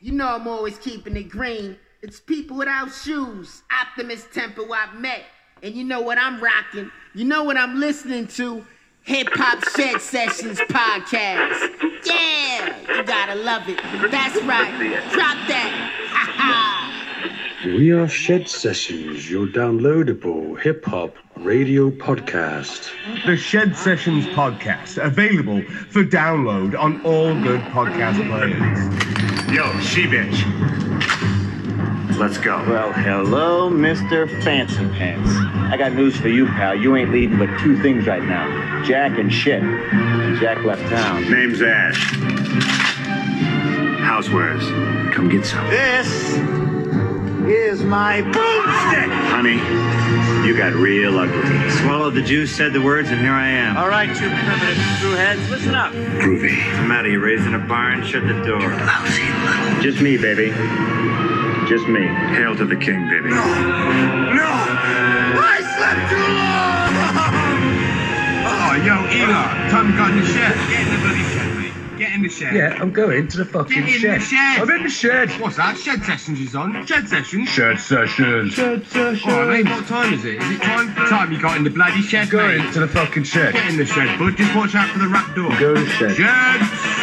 You know I'm always keeping it green. It's people without shoes, Optimist Tempo I've met. And you know what I'm rocking? You know what I'm listening to? Hip Hop Shed Sessions podcast. Yeah, you gotta love it. That's right. Drop that. Ha ha. We are Shed Sessions, your downloadable hip hop radio podcast. The Shed Sessions podcast, available for download on all good podcast players. Yo, she bitch. Let's go. Well, hello, Mr. Fancy Pants. I got news for you, pal. You ain't leading but two things right now Jack and shit. And Jack left town. Name's Ash. Housewares. Come get some. This is my boomstick! Honey, you got real ugly. Swallowed the juice, said the words, and here I am. All right, you primitive screwheads, listen up. Groovy. I'm out of here, raised in a barn, shut the door. Lousy little. Just me, baby. Just me. Hail to the king, baby. No! No! I slept too long! Oh, yo, Ela, time to go in the shed. Get in the shed, mate. Get in the shed. Yeah, I'm going to the fucking Get in shed. the shed. I'm in the shed. What's that? Shed sessions is on. Shed sessions? Shed sessions. Shed sessions. Oh, mate, what time is it? Is it time? Time you got in the bloody shed, Going mate. to the fucking shed. Get in the shed, bud. Just watch out for the rat door. Go to the shed. Shed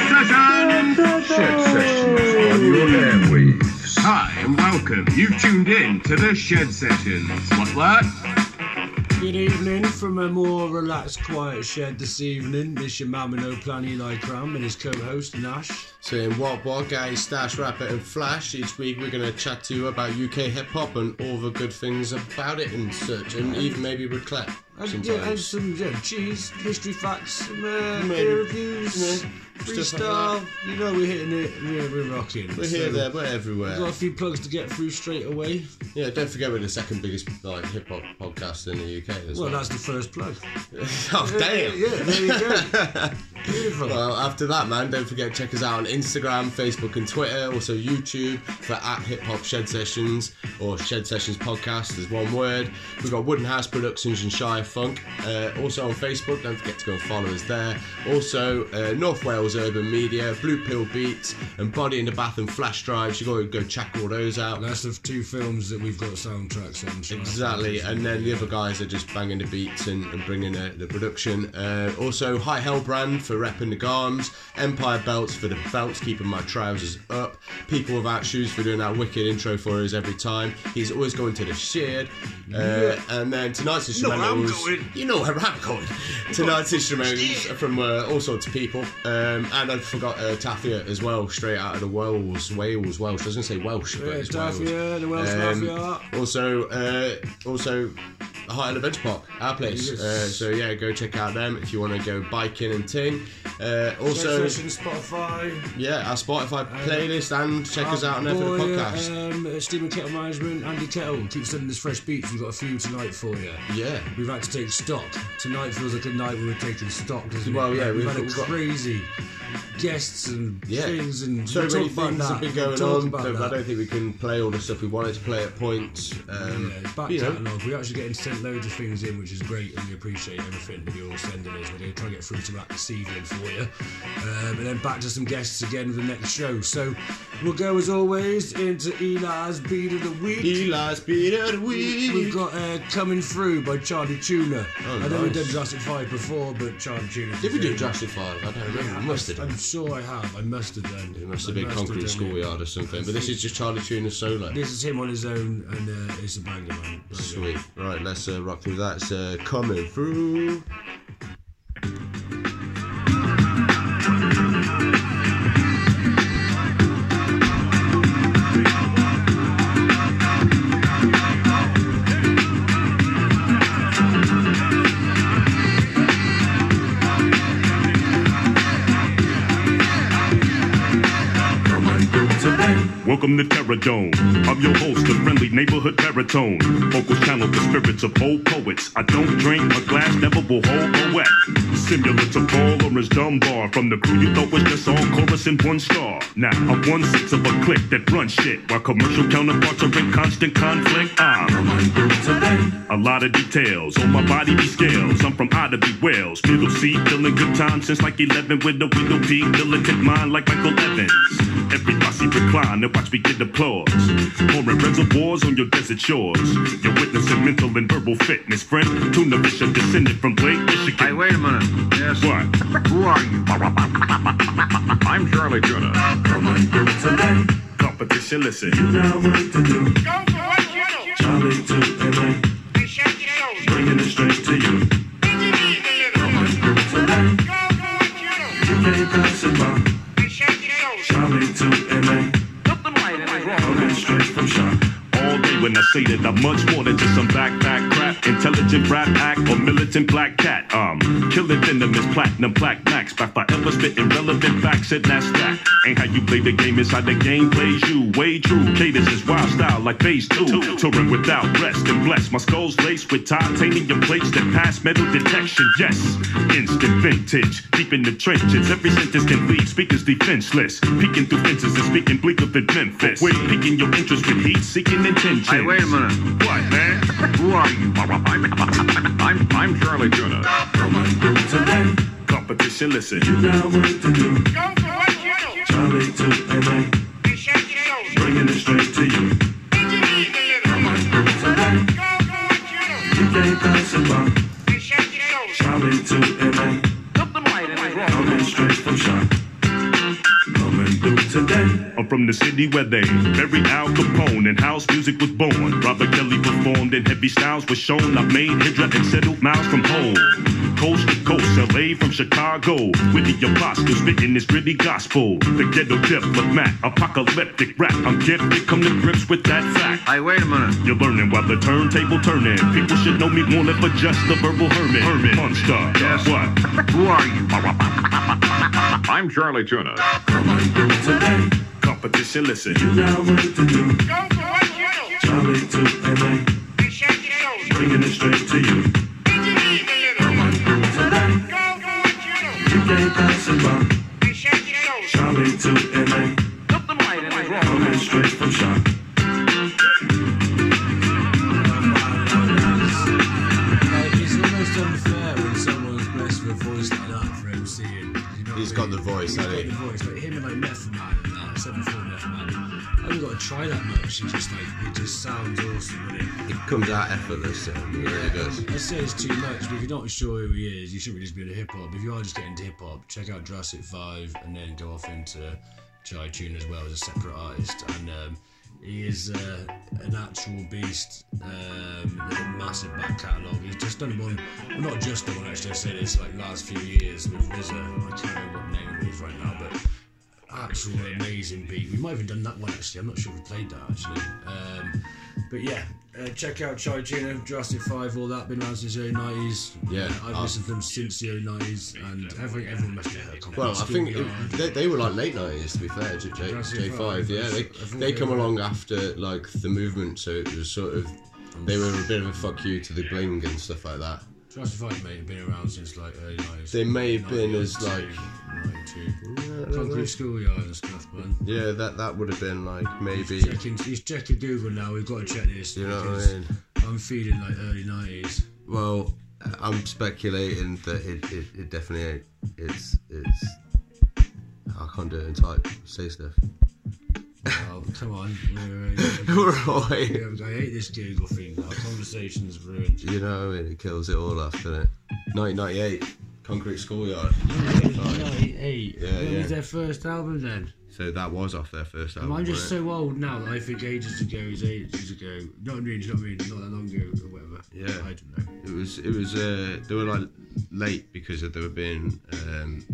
sessions! Shed sessions on your airwaves. Hi and welcome. You've tuned in to the Shed Sessions. What's that? Good evening from a more relaxed, quiet shed this evening. This your man with no Plan Eli Cram and his co-host Nash. Saying what what guys, Stash, Rapper and Flash. Each week we're going to chat to you about UK hip hop and all the good things about it and such, and even maybe with Clap sometimes. yeah, and some yeah, cheese, history facts, some uh, peer reviews, yeah, stuff like freestyle. you know, we're hitting it. We're, we're rocking. we're here, there, we're We've got a few plugs to get through straight away. Yeah, don't forget we're the second biggest like hip hop podcast in the UK as Well, well. that's the first plug. oh damn! Yeah, there you go. Beautiful. Well, after that, man, don't forget to check us out on Instagram, Facebook, and Twitter. Also, YouTube for at Hip Hop Shed Sessions or Shed Sessions Podcast is one word. We've got Wooden House Productions and Shire Funk. Uh, also on Facebook, don't forget to go and follow us there. Also, uh, North Wales Urban Media, Blue Pill Beats, and Body in the Bath and Flash Drives. You got to go check all those out. that's the two films that we've got soundtracks on. so Exactly, and then the other guys are just banging the beats and, and bringing uh, the production. Uh, also, High Hell Brand for repping the garms, Empire Belts for the belts, keeping my trousers up, People Without Shoes for doing that wicked intro for us every time. He's always going to the shed. Uh, And then tonight's instrumentals. You know where I'm going. Tonight's instrumentals are from uh, all sorts of people. Um, and I forgot uh, Tafia as well, straight out of the Wales, Wales, Welsh. I was going to say Welsh, but Yeah, it's Wales. The Welsh Um, Mafia. Also, uh, also, High Adventure Park, our place. Yes. Uh, so yeah, go check out them if you want to go biking and ting. Uh, also, Spotify. yeah, our Spotify playlist and check us out on there for the podcast. Um, uh, Steam and Kettle Management, Andy Kettle, keep sending us fresh beats. We've got a few tonight for you. yeah. We've had to take stock. Tonight feels like a night we were taking stock, doesn't it? Well, yeah, we've, we've- had a got- crazy guests and Yeah. things, and So many things that. have been going on that I don't think we can play all the stuff we wanted to play at points. Um, Yeah, back you know. We're actually getting sent loads of things in, which is great, and we appreciate everything that you're all sending us. We're going to try and get through to that this evening for you. Um, and then back to some guests again for the next show. So we'll go, as always, into Eli's Beat of the Week. Eli's beat of the week. We've got uh, Coming Through by Charlie Tuna. Oh, I know nice. done Jurassic 5 before, but Chali 2na. Did we do Jurassic 5? I don't remember. we must have done. I'm sure I have. I must have done. It must have I been Concrete done it. Schoolyard or something. But this is just Chali 2na solo. This is him on his own, and uh, it's a banger, man. Banger. Sweet. Right, let's uh, rock through that. It's uh, coming through. Welcome to Terror Dome. I'm your host, the friendly neighborhood baritone. Vocals channel the spirits of old poets. I don't drink, my glass never will hold a wet. Similar to Paul Laurence Dunbar. From the crew you thought was just all chorus and one star. Now I'm one sixth of a clique that runs shit. While commercial counterparts are in constant conflict. I'm a lot of details on my body be scales. I'm from Ottaby, Wales. Middle C, feeling good time since like 11 with a window P. Militant mind like Michael Evans. Every bossy recline and watch me get applause. Pouring reservoirs on your desert shores. You're witnessing mental and verbal fitness, friend. Tuna fish are descended from Lake Michigan. Hey, wait a minute. Yes. What? Who are you? I'm Chali 2na. Competition, listen. You know Charlie to LA, bringing it straight to you. Today, you can't pass it by. Charlie to LA, coming straight from shop. When I say that I'm much more than just some backpack crap, intelligent rap act or militant black cat. Um, killing venomous platinum black max Back by forever spitting relevant facts and that's that. Ain't how you play the game, it's how the game plays you. Way true, cadence is wild style like phase two. Touring without rest and blessed. My skull's laced with titanium plates that pass metal detection. Yes, instant vintage, deep in the trenches. Every sentence can leave speakers defenseless. Peeking through fences and speaking bleaker than Memphis. Wait, piquing your interest with heat, seeking intention. Hey, wait a minute. What, man? Who are you? I'm, I'm, I'm Chali 2na. Today, Competition, listen. you got work to do. Charlie to LA, bringing from the city where they buried Al Capone and house music was born. Robert Kelly performed and heavy styles was shown. I made Hydra and settled miles from home. Coast to coast, LA from Chicago. With the apostle spitting this gritty gospel. The ghetto diplomat, apocalyptic rap. I'm gifted, come to grips with that fact. Hey, wait a minute. You're learning while the turntable turning. People should know me more than for just the verbal hermit. Hermit, monster. Yes. What? Who are you? I'm Chali 2na. Today, Competition, listen. you got work to do. Charlie to LA, bringing it straight to you. Today, you can't pass it by. Charlie to LA, coming straight from shop. Like, it's almost unfair when someone's blessed with a voice like that for MCing. You know He's what I got mean? the voice, He's hasn't got he? the voice. Like him and like Method Man and that, 74 Method Man. I haven't got to try that much. It just like it just sounds awesome, doesn't it? It comes out effortless. It really does. I say it's too much, but if you're not sure who he is, you shouldn't really just be into hip hop. If you are just getting into hip hop, check out Jurassic 5 and then go off into Chai Tune as well as a separate artist. And um, he is uh, an actual beast um, with a massive back catalogue. He's just done one, well, not just the one actually, I said this like last few years with RZA. I can't remember what name it is right now, but actual amazing beat. We might have even done that one actually. I'm not sure if we played that actually. Um, but yeah, uh, check out Chali 2na, Jurassic 5, all that. Been around since the early 90s. Yeah, Uh, I've uh, listened to them since the early 90s, and every, everyone must have heard Concrete Well, I think it, they, they were like late nineties to be fair. J, J, J5, Five, yeah, they they they come were- along after like the movement, so it was sort of they were a bit of a fuck you to the bling and stuff like that. 5 may have been around since like early 90s. They may have been as, like- 92. Concrete Schoolyard and stuff, man. Yeah, that that would have been like maybe Checking, he's checking Google now. We've got to check this. you know what I mean? I'm feeling like early 90s. Well, I'm speculating that it, it, it definitely ain't. It's it's. I can't do it in type. Say stuff. Oh, come on. We're, right. yeah, I hate this Google thing. Our conversation's ruined. You know, what I mean? it kills it all off, doesn't it? 1998, Concrete Schoolyard. 98. Yeah, yeah. was their first album then? So that was off their first album. I'm just so old now that I think ages ago is ages ago. Not me, not me, not that long ago or whatever. Yeah. I don't know. it? was. It was. Uh, they were like late because of they were being um,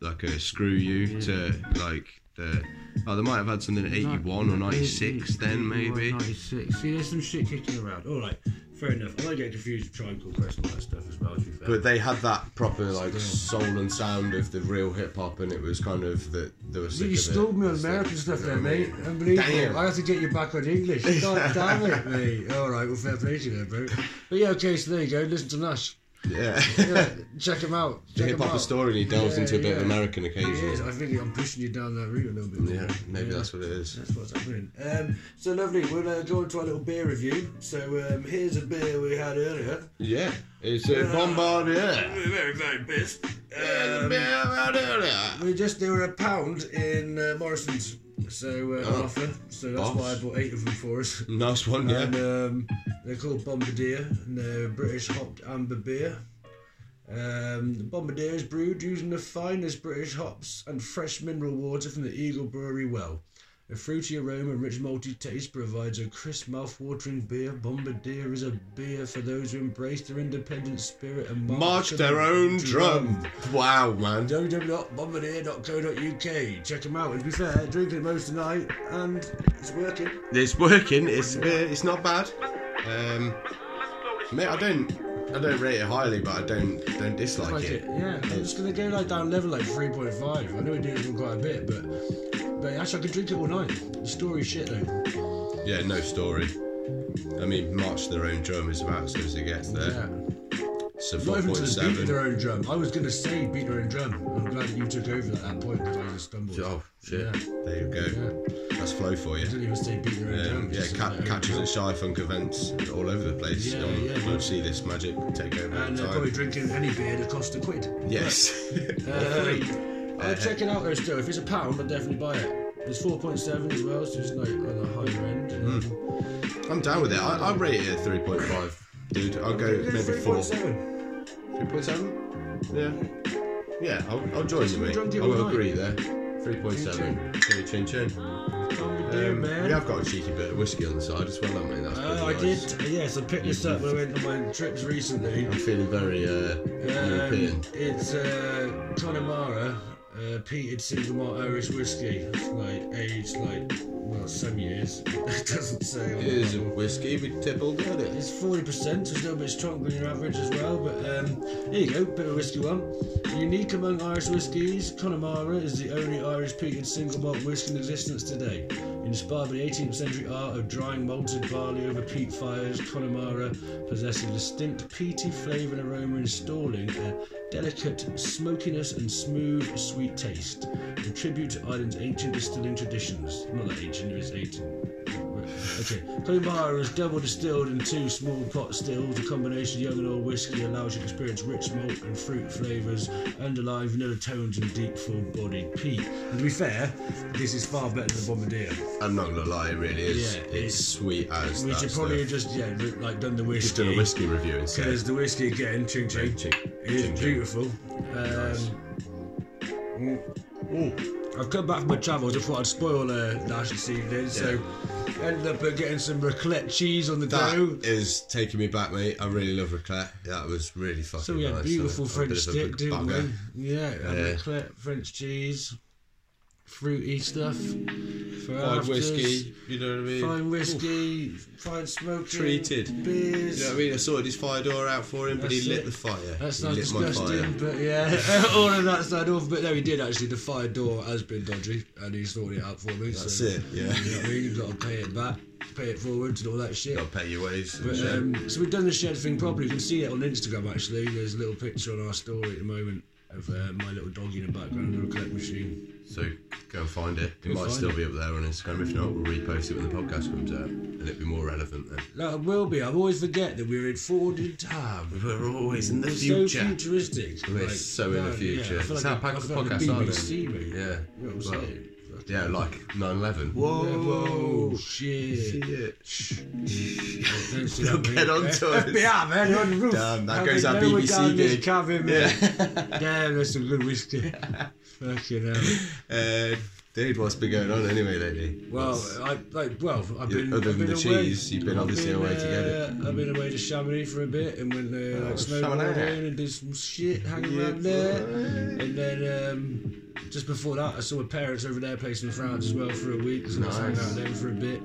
like a screw you to like the. Oh, they might have had something in 81 or 96 then maybe. 96. See, there's some shit kicking around. Alright, fair enough. I might get confused with Tribe Called Quest and all that stuff as well, to be fair. But they had that proper like soul and sound of the real hip hop, and it was kind of that there was. you stole it. me on American stuff there, know I mate. mean? Unbelievable. Damn. I have to get you back on English. God damn it, mate. Alright, well, fair play to you there, bro. But yeah, okay, so there you go. Listen to Nash. Yeah. Yeah, check him out. The Check hip him hop out. story, he delves into a bit of. American It occasionally. is. I think I'm pushing you down that route a little bit. more. Yeah, maybe Yeah. that's what it is. That's what's happening. Um, so lovely. We'll uh, go into our little beer review. So um, here's a beer we had earlier. Yeah, it's a bombardier. We're very, very pissed. Yeah, Um, the beer we had earlier. we just they were a pound in uh, Morrisons So uh, Oh. offer. So that's why I bought eight of them for us. Nice one, yeah. And um, they're called Bombardier, and they're British hopped amber beer. Um, the Bombardier is brewed using the finest British hops and fresh mineral water from the Eagle Brewery well. A fruity aroma and rich malty taste provides a crisp, mouth-watering beer. Bombardier is a beer for those who embrace their independent spirit and March their own drum. Wow, man. www.bombardier.co.uk. Check them out. And to be fair, drinking it most tonight, and it's working. It's working. It's it's not bad. Um, mate, I don't I don't rate it highly, but I don't don't dislike like it. it. Yeah, I'm gonna go like down level like 3.5. I know we do it quite a bit, but but actually I could drink it all night. The story's shit though. Yeah, no story. I mean, march their own drum is about as good as it gets there. Yeah. So Not even to the beat their own drum. I was gonna say beat their own drum. I'm glad that you took over at that point because I just stumbled. Oh shit! Yeah. There you go. That's flow for I you. didn't even say beat their own Um, drum. yeah, ca- catches at Shy Funk events all over the place. Yeah, You'll, yeah, you'll yeah. see this magic take over And they're probably drinking any beer that costs a quid. Yes. Um, Uh, I'll check it out though still. If it's a pound, I'll definitely buy it. It's 4.7 as well, so it's like on the higher end. Um, I'm down with it. I, I rate it at 3.5. Dude, I'll go maybe 4. 3.7. 3.7? Yeah. Yeah, I'll, I'll join you, mate. I'll agree there. 3.7. Chin chin chin. Bombardier, Um, man. we have got a cheeky bit of whiskey on the side as well, haven't we? That's Oh, pretty I nice. did. Yes, I picked this up when I went on my trips recently. I'm feeling very uh, European. Um, it's uh, Connemara, peated single malt Irish whiskey. Like aged like well some years. it doesn't say. It a label. whiskey with tippled, isn't it? It's forty percent, so it's a little bit stronger than your average as well. But um, there you go, bit of whiskey one. Unique among Irish whiskies, Connemara is the only Irish peated single malt whiskey in existence today. Inspired by the 18th century art of drying malted barley over peat fires, Connemara possesses a distinct peaty flavour and aroma, installing a delicate smokiness and smooth, sweet taste. A tribute to Ireland's ancient distilling traditions. Not that it was ancient. Okay, Connemara is double distilled in two small pot stills. A combination of young and old whiskey allows you to experience rich malt and fruit flavours, underlying vanilla tones and deep, full-bodied peat. And to be fair, this is far better than the Bombardier. I'm not gonna lie, it really is. Yeah, it's, it's- sweet as We should probably just yeah, like done the Just whiskey. done a whiskey review instead. Because the whiskey again, ching ching, Ching, it is ching, ching. beautiful. Um, mm, I've come back from my travels. I thought I'd spoil uh, Nash this evening, so ended up uh, getting some raclette cheese on the That go. is taking me back, mate. I really love raclette. That was really fucking So we had nice. beautiful French bit of a stick, didn't we? Yeah, had Yeah. raclette, French cheese, fruity stuff. For Fine afters, whiskey, you know what I mean? Fine whiskey, fine smoking. Treated. Beers. You know what I mean? I sorted his fire door out for him, but he That's lit the fire. That he my disgusting, but yeah, all of that sounded awful. But no, he did actually. The fire door has been dodgy, and he sorted it out for me. That's so, it, yeah. You know what I mean? You've got to pay it back, pay it forwards, and all that shit. Got to pay your ways. But, um, so we've done the shed thing properly. You can see it on Instagram actually. There's a little picture on our story at the moment of uh, my little doggy in the background of a raclette machine. So go and find it. It Go might still it. be up there on Instagram. If not, we'll repost it when the podcast comes out, and it'll be more relevant then. No, it will be. I always forget that we're in forward in time. We're always in the We're future. so futuristic. We're Like, so in the future. Yeah, I feel It's like, how I pack- feel like BBC, mate. Yeah. You know what I'm Well, saying? Yeah, like 9/11. Whoa, whoa, shit. Shit. Don't They'll that, mate. get onto us. FBI, man, on the roof. Damn, that How goes our BBC gig. cabin. Damn, that's some good whiskey. Fucking hell. Uh, dude, what's been going on anyway lately? Well, What's- I like. Well, I've Yeah, been. other than been the away. cheese, you've been I've obviously been, away to get it. uh, I've been away to Chamonix for a bit and went uh, like Chamonix. snowboarding and did some shit hanging around there. And then um, just before that, I saw my parents over their place in France as well for a week. So I was hanging out with them for a bit.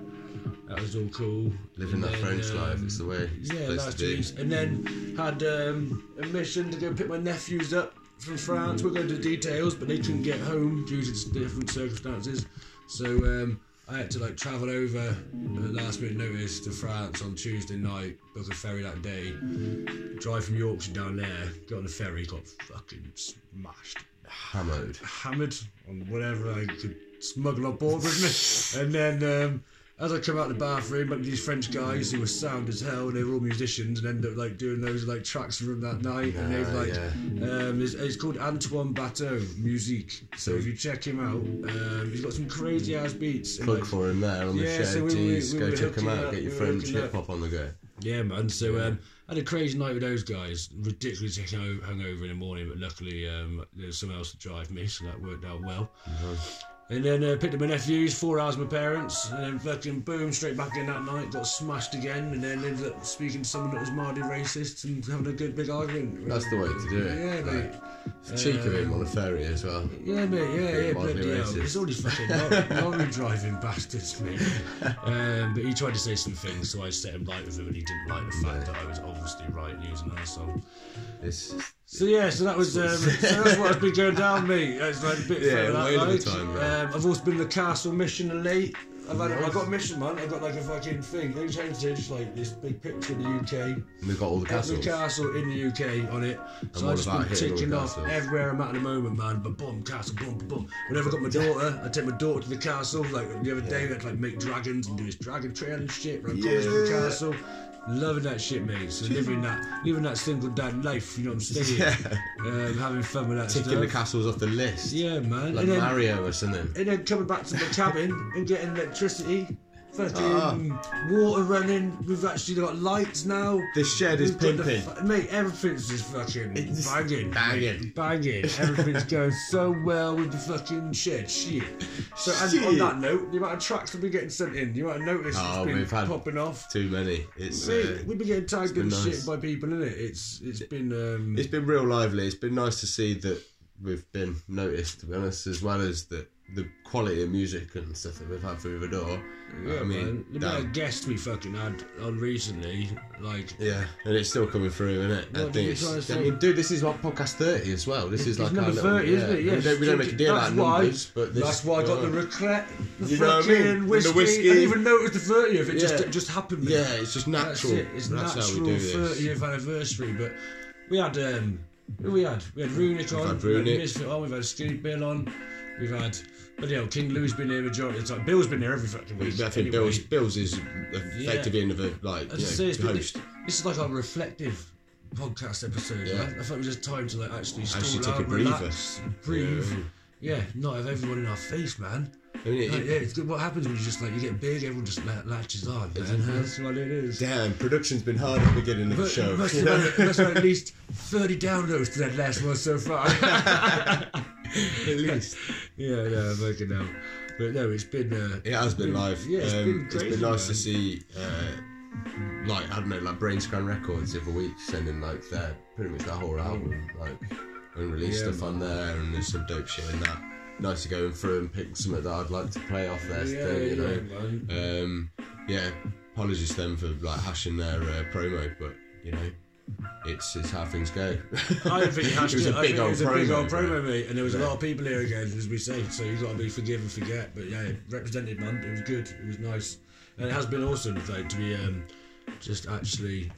That was all cool. living And that then, French life, um, it's the way. It's yeah, place last to two weeks. And then had um, a mission to go pick my nephews up from France. We'll go into details, but they couldn't get home due to different circumstances. So um, I had to like travel over at last minute notice to France on Tuesday night, book a ferry that day, drive from Yorkshire down there, get on the ferry, got fucking smashed Hammered. hammered on whatever I could smuggle on board with me. And then um, as I come out the bathroom, but these French guys who were sound as hell, they were all musicians, and ended up like doing those like tracks for him that night. and they've like, yeah. um, it's, it's called Antoine Bateau Musique. So if you check him out, um, he's got some crazy ass beats. Plug like- for him there on the Yeah, shed. so we- we- Jeez, we go check him out. up, Get your French hip hop on the go. Yeah, man. So um, I had a crazy night with those guys. Ridiculously hung- hungover in the morning, but luckily um, there was someone else to drive me, so that worked out well. And then uh, picked up my nephews, four hours with my parents, and then fucking boom, straight back in that night, got smashed again, and then ended up speaking to someone that was mildly racist and having a good big argument. That's the way to do it. Yeah, mate. It's cheek of him on a ferry as well. Yeah, mate, yeah, yeah, bloody hell. It's all these fucking lorry, driving bastards, mate. Um, but he tried to say some things, so I set him light with him, and he didn't like the fact that I was obviously right and he was an asshole. It's So yeah, so that was um, so that's what has been going down, mate. That's like a bit Yeah, further that whale of a like. time, um, I've also been the castle mission late. I've had, I've got a mission, man. I've got like a fucking thing. Those just like this big picture of the UK. and they've got all the castles. Every castle in the UK on it. So I've just been hitting all the ticking off castles? everywhere I'm at at the moment, man. But boom, castle, boom, boom. Whenever I got my daughter, I take my daughter to the castle. Like the other day, we had to like make dragons and do this dragon trail and shit. Run corners of the castle. Loving that shit, mate. So living that, living that single dad life. You know what I'm saying? Yeah. Um, having fun with that Ticking stuff. the castles off the list. Yeah, man. Like then, Mario or something. and then coming back to the cabin and getting electricity. Fucking Ah. water running. We've actually got lights now. The shed is We've got the pimping. fu- mate, everything's just fucking It's banging. banging. Banging. Everything's going so well with the fucking shed. Shit. So, and on Shit. that note, the amount of tracks that we getting sent in, you might have noticed Oh, it's been we've had popping off. Too many. It's Mate, uh, we've been getting tagged been in nice. shit by people, innit? It's It's been. Um, it's been real lively. It's been nice to see that we've been noticed, to be honest, as well as the the quality of music and stuff that we've had through the door. yeah, I mean, man. The damn. of guests we fucking had on recently, like. Yeah, and it's still coming through, isn't it? What I think it's. I mean, dude, this is what podcast thirty as well. This is like number our little, 30, isn't it? yeah. Yes. We don't, we don't make a deal out That's of why- numbers, but this, that's why I got the yeah. the You know what I mean? The whiskey. whiskey. I didn't even notice the 30th. It Yeah. just it just happened. mate. Yeah, it's just That's natural. it. It's That's how natural we do this. 30th anniversary. But we had um, who we had we had Runic on, we had Runic. Misfit on, we've had Skinny Bill on, we've had. But you know, King Lou's been here majority of the time. Bill's been here every fucking week. I think anyway. Bill's Bill's is effectively another like As I you say, know, it's been- This is like a reflective podcast episode. Yeah. man. I thought it was just time to like actually Actually take a breather. relax, breathe. Yeah. not have everyone in our face, man. I mean, it- Like, yeah, it's good. What happens when you just like you get big? Everyone just la- latches on. Man. That's what it is. Damn, production's been hard at the beginning of the But show. must have, must have at least thirty downloads to that last one so far. at least. yeah, no, I'm making out. But no, it's been. Uh, It has been live. Yeah, it's um, been it's crazy. been nice man. to see, uh, like I don't know, like Brain Scan Records every week sending like their pretty much their whole album, like unreleased Yeah, stuff on there, and there's some dope shit in that. Nice to go through and pick something that I'd like to play off their Yeah, thing, you know. yeah, man. Um, yeah, apologies to them for like hashing their uh, promo, but you know, it's it's how things go. I don't think it was it. a big old was a promo, big old promo, mate, and there was a lot of people here again, as we say. So you've got to be forgive and forget. But yeah, represented, man. It was good. It was nice, and it has been awesome, though to be um, just actually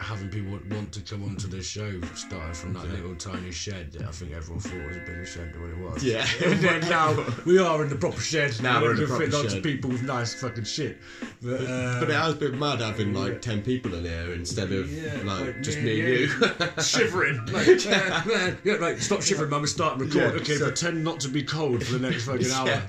having people want to come onto the show, starting from that little tiny shed that I think everyone thought was a bigger shed than what it was. Yeah. and then now we are in the proper shed. Now we're in the can fit proper lots shed. of people with nice fucking shit. But, uh, But it has been mad having like ten people in here instead of Yeah, like, like just me and you. shivering. Like, yeah, man. Yeah, right, stop shivering, mum, and start record. Yeah, okay, so- pretend not to be cold for the next fucking hour.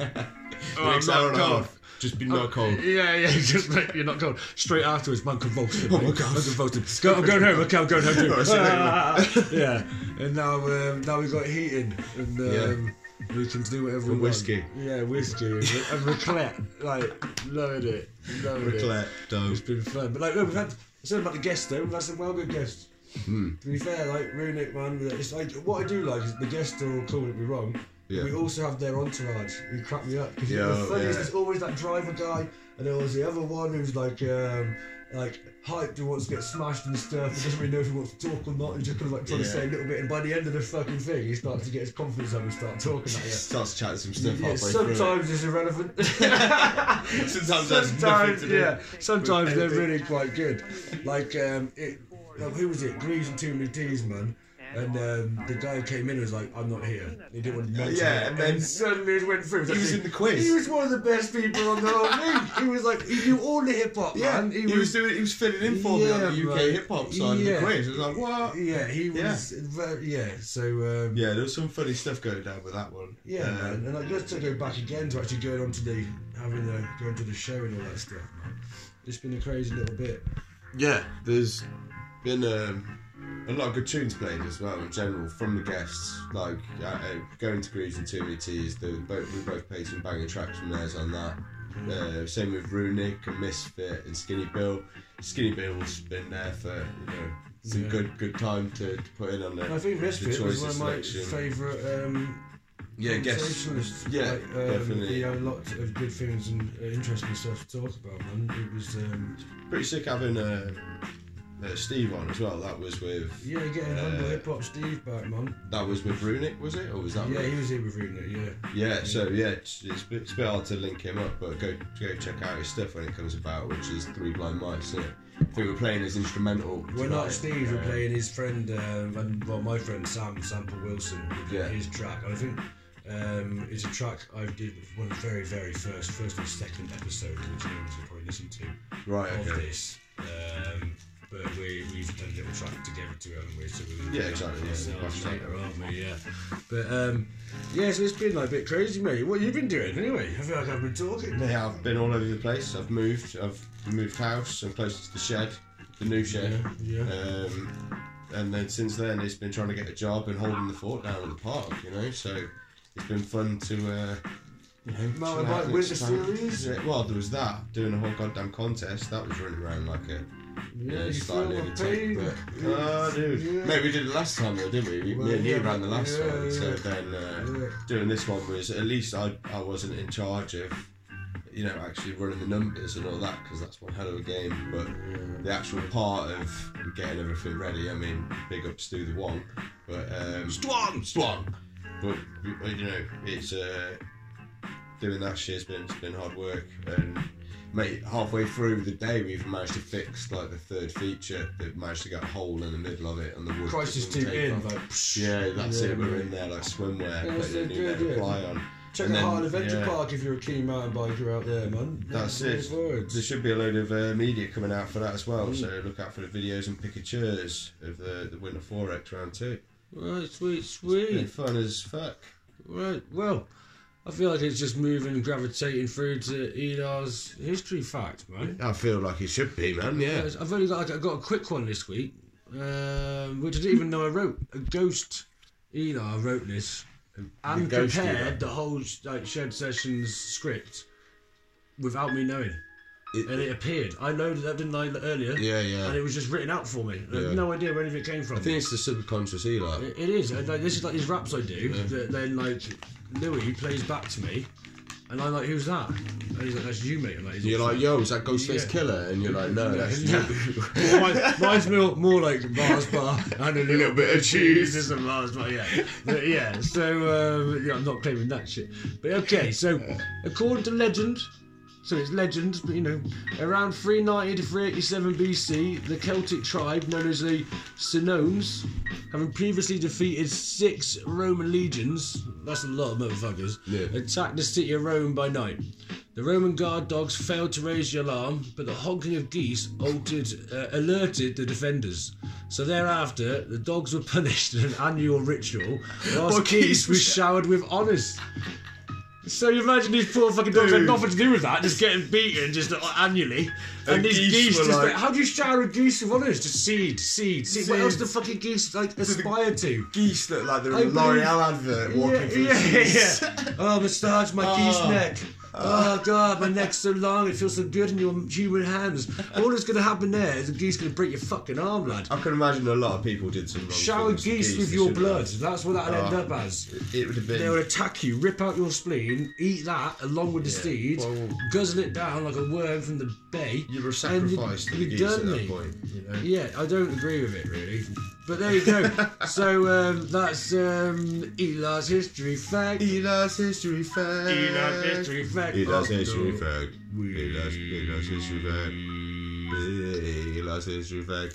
Oh, Next I'm hour not and a cold. Just be not cold. Yeah, yeah, just like you're not cold. Straight afterwards, man convulsing. Oh my. God. Man convulsing. Go, I'm going home. Okay, I'm going home too. Right, see you later, yeah, and now um, now we got heating and um, we can do whatever we And want. whiskey. Yeah, whiskey and, and raclette. Like, loving it, loving it. Raclette, dope. It's been fun. But like, look, we've had. I said about the guests though. We've had some well good guests. Hmm. To be fair, like Runic, man, it's like what I do like is the guests are all cool. It'd be wrong. Yeah. We also have their entourage who crack me up because Yeah, the funny is yeah. there's always that driver guy, and there was the other one who's like um, like hyped who wants to get smashed and stuff, and doesn't really know if he wants to talk or not, and just kind of like trying to say a little bit. And by the end of the fucking thing, he starts to get his confidence up and start talking at you. Starts chatting some stuff Yeah, sometimes it's irrelevant. Sometimes sometimes, yeah. Sometimes they're really quite good. Like um, it, who was it? Greaves and Too Many Teas, man. And um, the guy who came in and was like, "I'm not here." He didn't want to mention Yeah, it. and then- suddenly it went through. It He was in the quiz. He was one of the best people on the whole thing. He was like, he knew all the hip hop, Yeah, man. he, was doing. He was filling in for me on the UK hip hop side Yeah. of the quiz. I was like, what? Yeah, he Yeah. was. Very, yeah. So. Um, Yeah, there was some funny stuff going down with that one. Yeah, Um, man. And like, just to go back again to actually going on to the having the going to the show and all that stuff, man. It's been a crazy little bit. Yeah, there's been um, a lot of good tunes played as well in general from the guests. Like uh, uh, going to Grooves and Many Teas, the, both, we both played some banging tracks from theirs on that. Uh, same with Runic and Misfit and Skinny Bill. Skinny Bill's been there for you know some Yeah. good good time to, to put in on the. And I think Misfit was one of my favourite um, Yeah, guess- conversationalists. yeah, like, um, definitely. He had a lot of good things and uh, interesting stuff to talk about, man. It was. Um, Pretty sick having uh, uh, Steve on as well. That was with yeah, getting uh, hip hop Steve back, man. That was with Runic, was it, or was that? Yeah, with- he was here with Runic, yeah. Yeah, so yeah, it's, it's, a bit- it's a bit hard to link him up, but go go check out his stuff when it comes about, which is Three Blind Mice. It? I think we're playing his instrumental. We're not. Steve, we're Uh, playing his friend, um, and well, my friend Sam, Sample Wilson, with Yeah. his track. And I think um, it's a track I did one of the very, very first, first and second episode, which you probably listen to Right, of okay. this. Um, but we, we've done a little track together too, haven't we? So we'll Yeah, exactly, yeah, ourselves later, aren't we? Yeah. But um, yeah, so it's been like a bit crazy, mate. What you've been doing anyway? I feel like I've been talking. Yeah, I've been all over the place. I've moved. I've moved house. I'm closer to the shed, the new shed. Yeah, yeah. Um, and then since then, it's been trying to get a job and holding the fort down at the park. You know, so it's been fun to. Uh, you know, Mountain bike winter series? Well, there was that doing a whole goddamn contest. That was running around like a. Yeah, Yeah, starting my pain. but Yeah. oh, dude, Yeah. mate, we did it last time though, didn't we? we Well, me and you yeah, ran the last yeah, one, so then uh, Yeah. doing this one was at least I I wasn't in charge of, you know, actually running the numbers and all that because that's one hell of a game. But the actual part of getting everything ready, I mean, big ups to the one, but um, Swan, Swan, but but, you know, it's uh, doing that shit's been it's been hard work and. Mate, halfway through the day, we've managed to fix like the third feature. They've managed to get a hole in the middle of it and the wood. Crisis to two take in, like, psh. yeah, that's Yeah, it. We're mate. in there like swimwear, Yeah, putting a new good, yeah. of on. Check And out then, Hard Adventure yeah, Park if you're a keen mountain biker out there, man. That's Looking it. forward. There should be a load of uh, media coming out for that as well. So look out for the videos and pictures of the the Winter Forex round two. Right, sweet, Been sweet. fun as fuck. Right, well, I feel like it's just moving, and gravitating through to Edar's history fact, man. I feel like it should be, man. Yeah. Yes, I've only got like, I got a quick one this week, um, which I didn't even know I wrote. A ghost Edar wrote this and ghost prepared Edar. the whole like shed sessions script without me knowing. It- and it appeared. I loaded that, didn't I, earlier? Yeah, yeah. And it was just written out for me. I Yeah. had no idea where anything came from. I think it's the subconscious Eli. It- it is. Like, this is like these raps I do. That then like Louis plays back to me, and I'm like, "Who's that?" And he's like, "That's you, mate." I'm like, You're like, yo, is that Ghostface Yeah. Killer? And you're like, no, that's Yeah. mine- mine's more, more like Mars bar and a little, bit of cheese. Just a Mars bar, yeah. But yeah, so um, yeah, I'm not claiming that shit. But okay, so according to legend, so it's legend, but you know, around 390 to 387 BC, the Celtic tribe known as the Senones, having previously defeated six Roman legions, that's a lot of motherfuckers, Yeah. attacked the city of Rome by night. The Roman guard dogs failed to raise the alarm, but the honking of geese altered, uh, alerted the defenders. So thereafter, the dogs were punished in an annual ritual, whilst geese were- showered with honours. So you imagine these poor fucking dogs had nothing to do with that, just getting beaten just annually. And, And these geese, geese just like, like, how do you shower a geese with honours? Just seed, seed, seed. What else do fucking geese like aspire to? Geese look like they're I a L'Oreal advert walking yeah, through yeah, the yeah. Oh, massage my geese Oh. neck. Oh god, my neck's so long, it feels so good in your human hands. All that's gonna happen there is the geese gonna break your fucking arm, lad. I can imagine a lot of people did some wrong Shower things to geese with they your shouldn't blood. have. That's what that'll end up ah, as. It would have been. They will attack you, rip out your spleen, eat that along with the Yeah. steed, Well- guzzle it down like a worm from the bay. You were and sacrificed to the you've geese done at that me. point. You know? Yeah, I don't agree with it really. But there you go. so um, that's um, Eli's history fact. Eli's history fact. Eli's history fact. Eli's history fact. Eli's, Eli's history fact. Eli's history fact.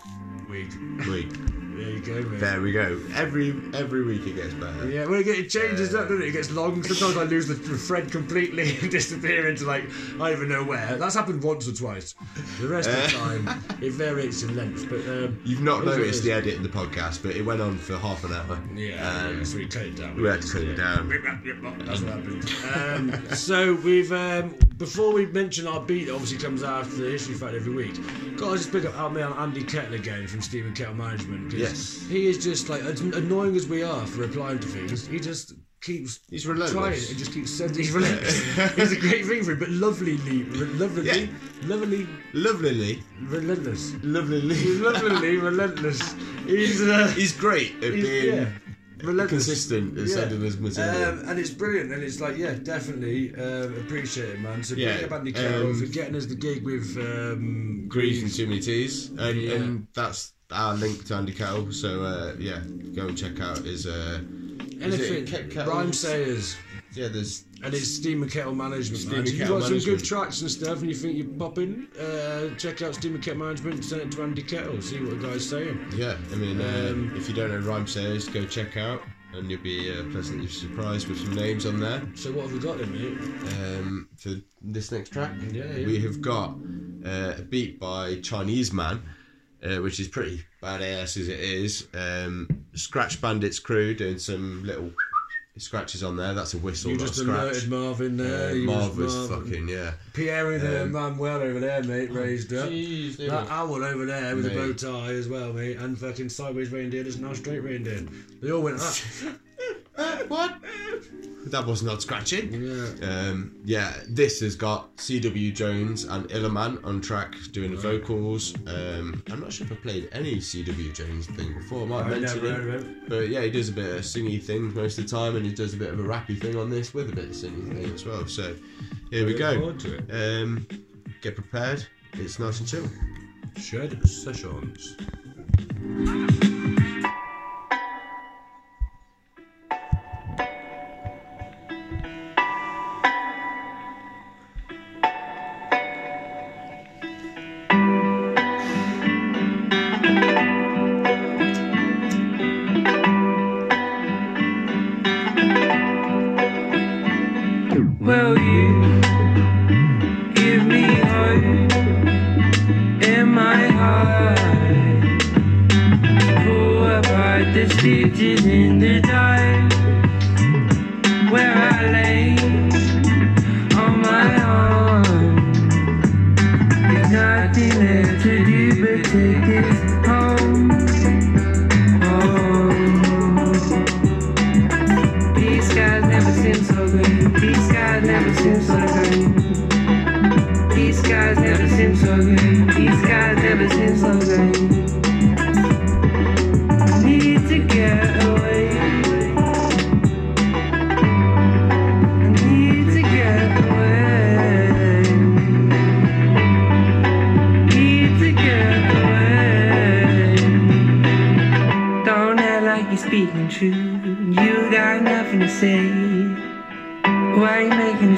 week. Week. There you go, mate. There we go. Every every week it gets better. Yeah, well, it, changes up, doesn't it? It gets long. Sometimes I lose the, thread completely and disappear into like I don't even know where. That's happened once or twice. The rest of the time, it varies in length. But um, You've not it is what it noticed the edit in the podcast, but it went on for half an hour. Yeah, Um, yeah, so we cut it down. we had to cut it down. That's what happened. Um, so we've um, before we mention our beat, that obviously comes after the history fact every week. Got to just pick up our man Andy Kettle again from Steam and Management. 'cause Yes. he is just like as annoying as we are for replying to things. He just keeps He's relentless. trying and just keeps sending. He's relentless. He's a great thing for him, but lovely, lovely, Yeah. lovely, Lovelily, relentless, lovelily. lovely, relentless. He's uh, He's great at He's- being yeah, relentless. consistent at sending us material. Um, and it's brilliant, and it's like, yeah, definitely um, appreciate it, man. So Yeah, big up Andy Carroll um, for getting us the gig with um, Grease and too many teas, and, Yeah. and that's our link to Andy Kettle. So uh, yeah, go and check out his. Uh, Anything, Ke- rhyme sayers, Yeah, there's and it's Steam and Kettle Management. Steam man. and you've got some good tracks and stuff, and you think you're popping, uh, check out Steam and Kettle Management. Send it to Andy Kettle. See what the guy's saying. yeah. I mean, uh, Um, if you don't know Rhymesayers, go check out, and you'll be uh, pleasantly surprised with some names on there. So what have we got then, mate? Um, for this next track, Yeah, yeah. we have got uh, a beat by Chinese Man, uh, which is pretty badass as it is. Um, Scratch Bandits crew doing some little scratches on there. That's a whistle, You not just a scratch. alerted Marvin there. Uh, Marv was Marvin. fucking yeah. Pierre and uh, Um, Manuel over there, mate, raised up. Jeez, they that were- owl over there with a bow tie as well, mate, and fucking sideways reindeer that's now straight reindeer. They all went up. what? That was not scratching. yeah. Um, yeah, this has got C.W. Jones and Illerman on track doing the vocals. Um, I'm not sure if I played any C.W. Jones thing before. I might have mentioned never it. heard of him. But yeah, he does a bit of singy things most of the time, and he does a bit of a rappy thing on this with a bit of singy thing as well. So here we go. Um, get prepared. It's nice and chill. Shed Sessions. Will you give me hope in my heart? Pull apart the stitches in the dark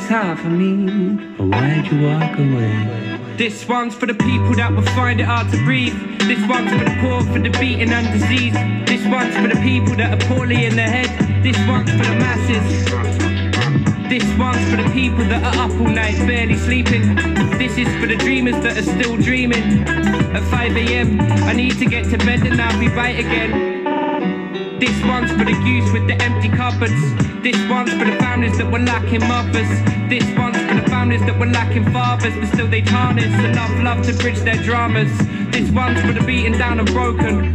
you making this hard for me? Or why'd you walk away? This one's for the people that will find it hard to breathe. This one's for the poor, for the beaten and diseased. This one's for the people that are poorly in their head. This one's for the masses. This one's for the people that are up all night, barely sleeping. This is for the dreamers that are still dreaming. At 5 a.m., I need to get to bed and I'll be right again. This one's for the goose with the empty cupboards. This one's for the families that were lacking mothers. This one's for the families that were lacking fathers, but still they harness enough love to bridge their dramas. This one's for the beaten down and broken.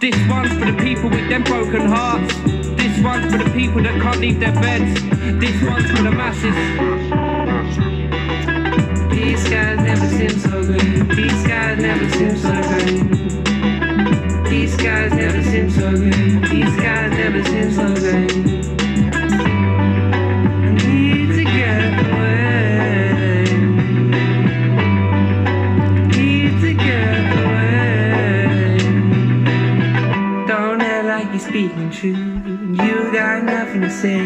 This one's for the people with them broken hearts. This one's for the people that can't leave their beds. This one's for the masses. These guys never seem so green. These guys never seem so green. These guys never seem so green. These guys never seem so green. I need to get away. Need to get away. Don't act like you're speaking true. You got nothing to say.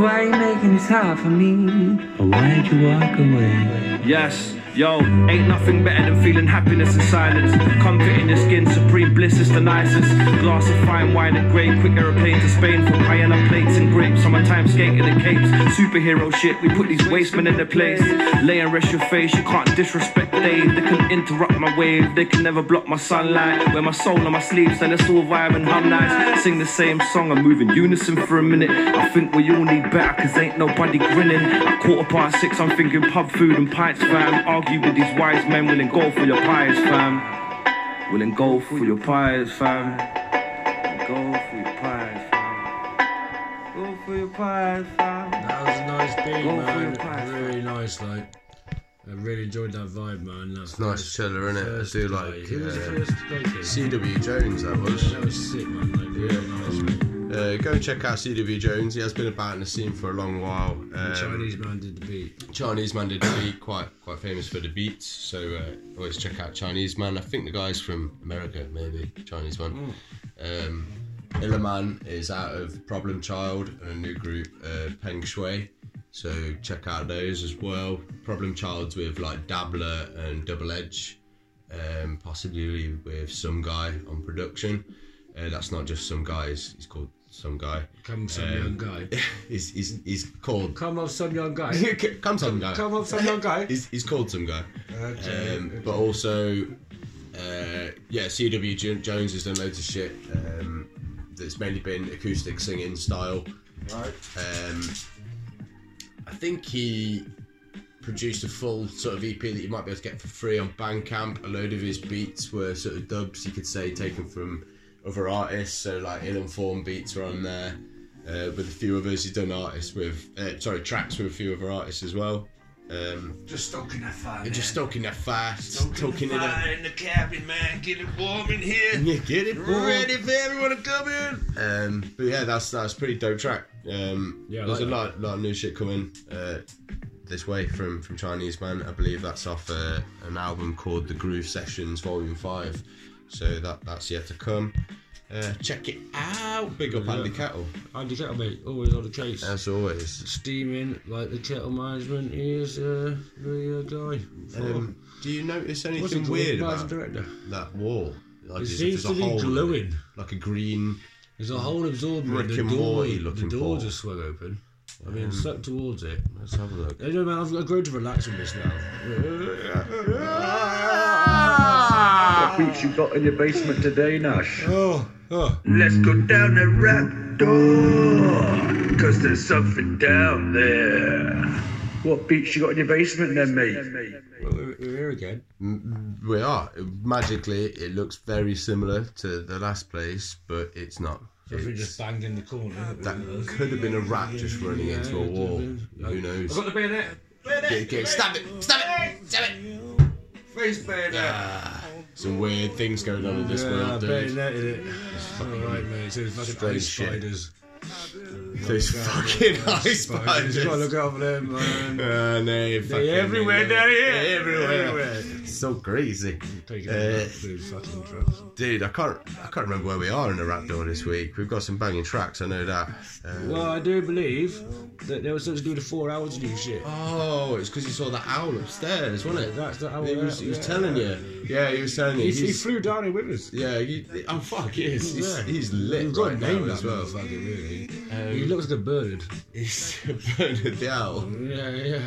Why you making this hard for me? Or why'd you walk away? Yes, Yo, ain't nothing better than feeling happiness in silence. Comfort in your skin, supreme bliss is the nicest. Glass of fine wine and grape, quick aeroplane to Spain for paella plates and grapes. Summertime skating and capes, superhero shit. We put these wastemen in their place. Lay and rest your face, you can't disrespect Dave. They can interrupt my wave, they can never block my sunlight. Wear my soul on my sleeves, and let's all vibe and hum. Sing the same song move in unison for a minute. I think we all need better, cause ain't nobody grinning. At quarter past six, I'm thinking pub food and pints, fam. With these wise men, willing go for your pies, fam. Willing go for your pies, fam. Go for your pies, fam. Go for your pies, fam. That was a nice beat, Go man. pies, Really nice, like. I really enjoyed that vibe, man. That's It's nice chiller, innit? I do guy. like Who was the first bloke? CW Jones. That was. That was sick, man. Like, really nice, mate. Uh, go and check out CW Jones. He has been about in the scene for a long while. Um, Chinese man did the beat. Chinese man did the beat, quite quite famous for the beats. So uh, always check out Chinese man. I think the guy's from America, maybe Chinese man. Um, Illerman is out of Problem Child and a new group, uh, Peng Shui. So check out those as well. Problem Child's with like Dabbler and Double Edge, um, possibly with some guy on production. Uh, that's not just some guys. He's called some guy. Come some Um, young guy. He's, he's, he's called Come on, some young guy. Come some guy. Come on, some young guy. He's, he's called some guy. Okay, Um. But also, uh, yeah, CW Jones has done loads of shit. Um, that's mainly been acoustic singing style. Right. Um, I think he produced a full sort of EP that you might be able to get for free on Bandcamp. A load of his beats were sort of dubs, you could say, taken from other artists. So like ill-informed beats are on there. Uh, with a few others, he's done artists with, uh, sorry, tracks with a few other artists as well. Um, Just stoking that fire. you're just stoking that fire, Stoking stoking the it up. fire in the cabin, man. Get it warm in here. Yeah, get it warm. ready for everyone to come in. Um, but yeah, that's that's pretty dope track. Um, Yeah, I there's like a lot, lot of new shit coming uh, this way from from Chinese man. I believe that's off uh, an album called The Groove Sessions Volume Five. So that that's yet to come. Uh, check it out. Big up Andy Kettle, Andy Kettle, mate. Always on the case. as always. Steaming, like the kettle management is uh, the uh, guy. Um, do you notice anything weird about director. that wall? Like It seems to be glowing. like a green. There's a hole absorbing Rick it. The and door, the ball. are swung open. I mean, Um, towards it. Let's have a look. Anyway, man, I've, I've grown to relax from this now. What beats you got in your basement today, Nash? Oh, oh. Let's go down the rap door, cause there's something down there. What beats you got in your basement then, mate? Well, we're, we're here again. Mm, We are. Magically, it looks very similar to the last place, but it's not. So if we It's- just banged in the corner. that could have been a rat just running into a wall. Who knows? I've got the bayonet. Get, get, stab it! Stab it! Stab it! Face bayonet. Ah, some weird things going on in this yeah, world, dude. bayoneted it. Alright, mate. So it's fucking ice shit. spiders. There's fucking ice spiders. You gotta look out for them, man. Uh, no, fucking- everywhere down here. They're Everywhere. Everywhere. So crazy. Taking Uh, fucking drugs. Dude, I can't I can't remember where we are in the rap door this week. We've got some banging tracks, I know that. Uh, Well, I do believe that there was something to do with the Four Owls new shit. Oh, it's because you saw the owl upstairs, wasn't it? That's the owl. He was, he was yeah. telling you. Yeah, he was telling you. He, he flew down here with us. yeah, he, oh fuck, he is. He's, Yeah. he's lit We've got right a name now as well. motherfucker, really. Um, he looks like a bird. He's Bernard the owl. Yeah, yeah.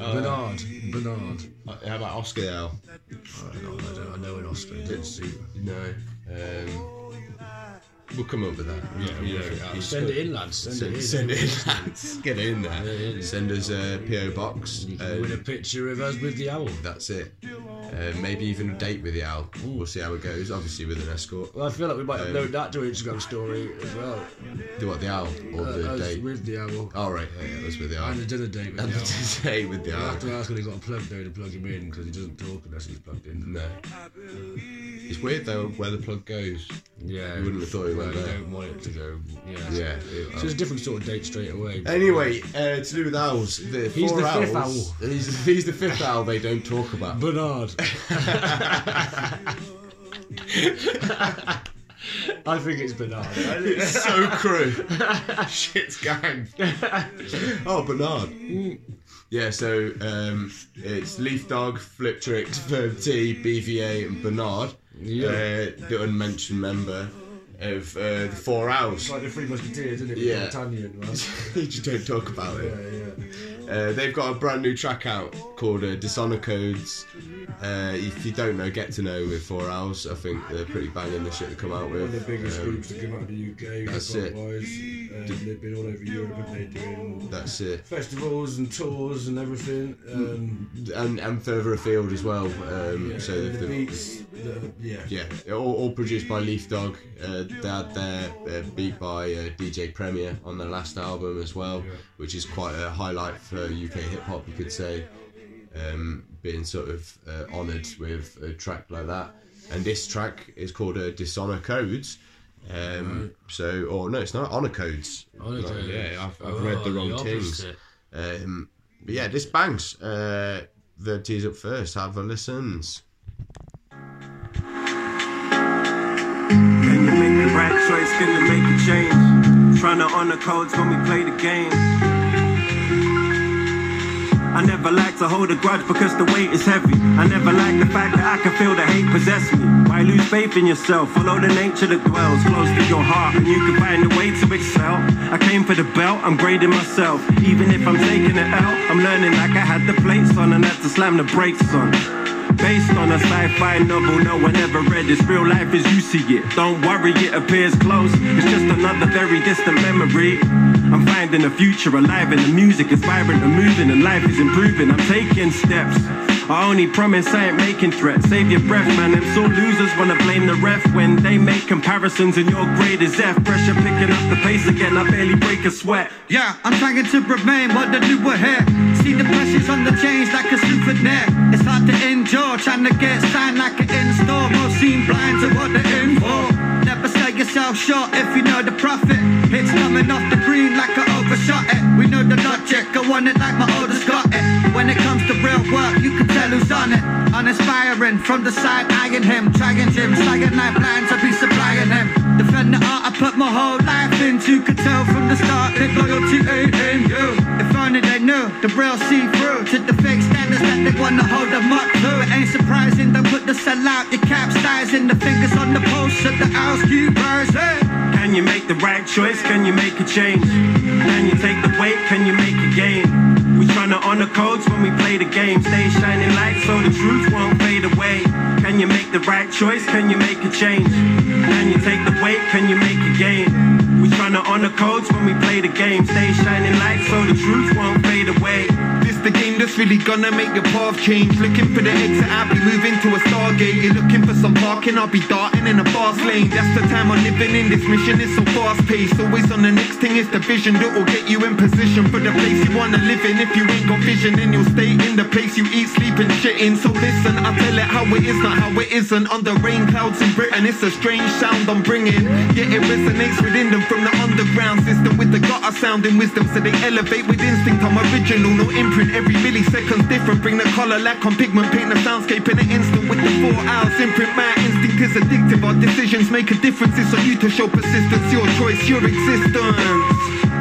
Oh. Bernard. Bernard. Uh, How about Oscar the owl? I don't, I don't I know an Austrian. Didn't see. No. Um, we'll come up with that. Yeah, You we'll know, figure it out. he's Send it in, lads. Send, Send, it in. send it in, lads. Get it in there. Yeah, yeah. Send us a PO box. You can and win a picture of us with the owl. That's it. Uh, maybe even a date with the owl. We'll see how it goes. Obviously with an escort. Well, I feel like we might Um, upload that to an Instagram story as well. Do what the owl or Uh, the date? with the owl. Oh right, yeah, yeah, that's with the owl. And a dinner date with And the the owl. date with the owl. have to ask when he got a plug though to plug him in because he doesn't talk unless he's plugged in. No. It's weird though where the plug goes. Yeah. You wouldn't have thought he well, went there. don't want it to go. Yeah. Yeah. So it's a different sort of date straight away. Anyway, uh, to do with owls, the He's four the fifth owls, He's, he's the fifth owl they don't talk about. Bernard. I think it's Bernard. It's so crew. Shit's gang. Oh, Bernard. Yeah, so um, it's Leaf Dog, Fliptrix, Verb T, BVA, and Bernard, Yeah. uh, the unmentioned member of uh, the Four Owls. It's like the Three Musketeers, isn't it? Yeah. D'Artagnan, right? you just don't talk about it. Uh, they've got a brand new track out called uh, Dishonor Codes. Uh, if you don't know, get to know with Four Owls. I think they're pretty banging the shit they come out with. One of the biggest Um, groups that come out of the UK. That's it. Wise. Um, they've been all over Europe and they're doing That's it. festivals and tours and everything. Um, And, and further afield as well. Um, yeah, so the beats, the, yeah. Yeah, all, all produced by Leaf Dog. Uh, they had their uh, beat by uh, DJ Premier on their last album as well, which is quite a highlight for UK hip hop, you could say. Um, being sort of uh, honoured with a track like that. And this track is called uh, Dishonor Codes. Um, So, or no, it's not Honor Codes. Honor No, Codes. Yeah, I've, I've Oh, read the the wrong things. Um, but yeah, this bangs. Uh, the tease up first. Have a listens. Right choice? You make a change? Codes when we play the game. I never like to hold a grudge because the weight is heavy. I never like the fact that I can feel the hate possess me. Why lose faith in yourself? Follow the nature that dwells close to your heart, and you can find a way to excel. I came for the belt, I'm grading myself. Even if I'm taking it out, I'm learning like I had the plates on and had to slam the brakes on. Based on a sci-fi novel no one ever read. It's real life as you see it. Don't worry, it appears close. It's just another very distant memory. I'm finding a future alive and the music is vibrant and moving and life is improving. I'm taking steps. I only promise I ain't making threats. Save your breath, man. Them sore losers wanna blame the ref when they make comparisons and your grade is F. Pressure picking up the pace again. I barely break a sweat. Yeah, I'm trying to remain what the new here. See the pressures on the chains like a souvenir. It's hard to endure, trying to get signed like an in-store. Most seem blind to what they're in for. Never sell yourself short if you know the profit. It's coming off the green like I overshot it. We know the logic, I want it like my oldest got it. When it comes to real work, you can tell who's on it. Uninspiring, from the side eyeing him. Trying him, cyanide plans, I'll be supplying him. Defend the art I put my whole life into. Could tell from the start that loyalty ain't in you. If only they knew the real see through to the fake standards that they wanna hold them up to. It ain't surprising they put the sell out, your capsizing the fingers on the pulse of the house keepers. Hey. Can you make the right choice? Can you make a change? Can you take the weight? Can you make a gain? We tryna honor codes when we play the game. Stay shining light so the truth won't fade away. Can you make the right choice? Can you make a change? Can you take the weight? Can you make a gain? We tryna honor codes when we play the game. Stay shining light so the truth won't fade the really gonna make your path change. Looking for the exit, I'll be moving to a Stargate. You're looking for some parking, I'll be darting in a fast lane. That's the time I'm living in. This mission is so fast paced. Always on the next thing, it's the vision that will get you in position for the place you wanna live in. If you ain't got vision, then you'll stay in the place you eat, sleep, and shit in. So listen, I tell it how it is, not how it isn't. Under rain clouds in Britain, it's a strange sound I'm bringing. Yet it resonates within them from the underground system with the gutter sounding wisdom. So they elevate with instinct. I'm original, no imprint. Every millisecond's different. Bring the color lack on pigment, paint the soundscape in an instant with the Four Owls imprint. My instinct is addictive. Our decisions make a difference. It's on you to show persistence. Your choice, your existence.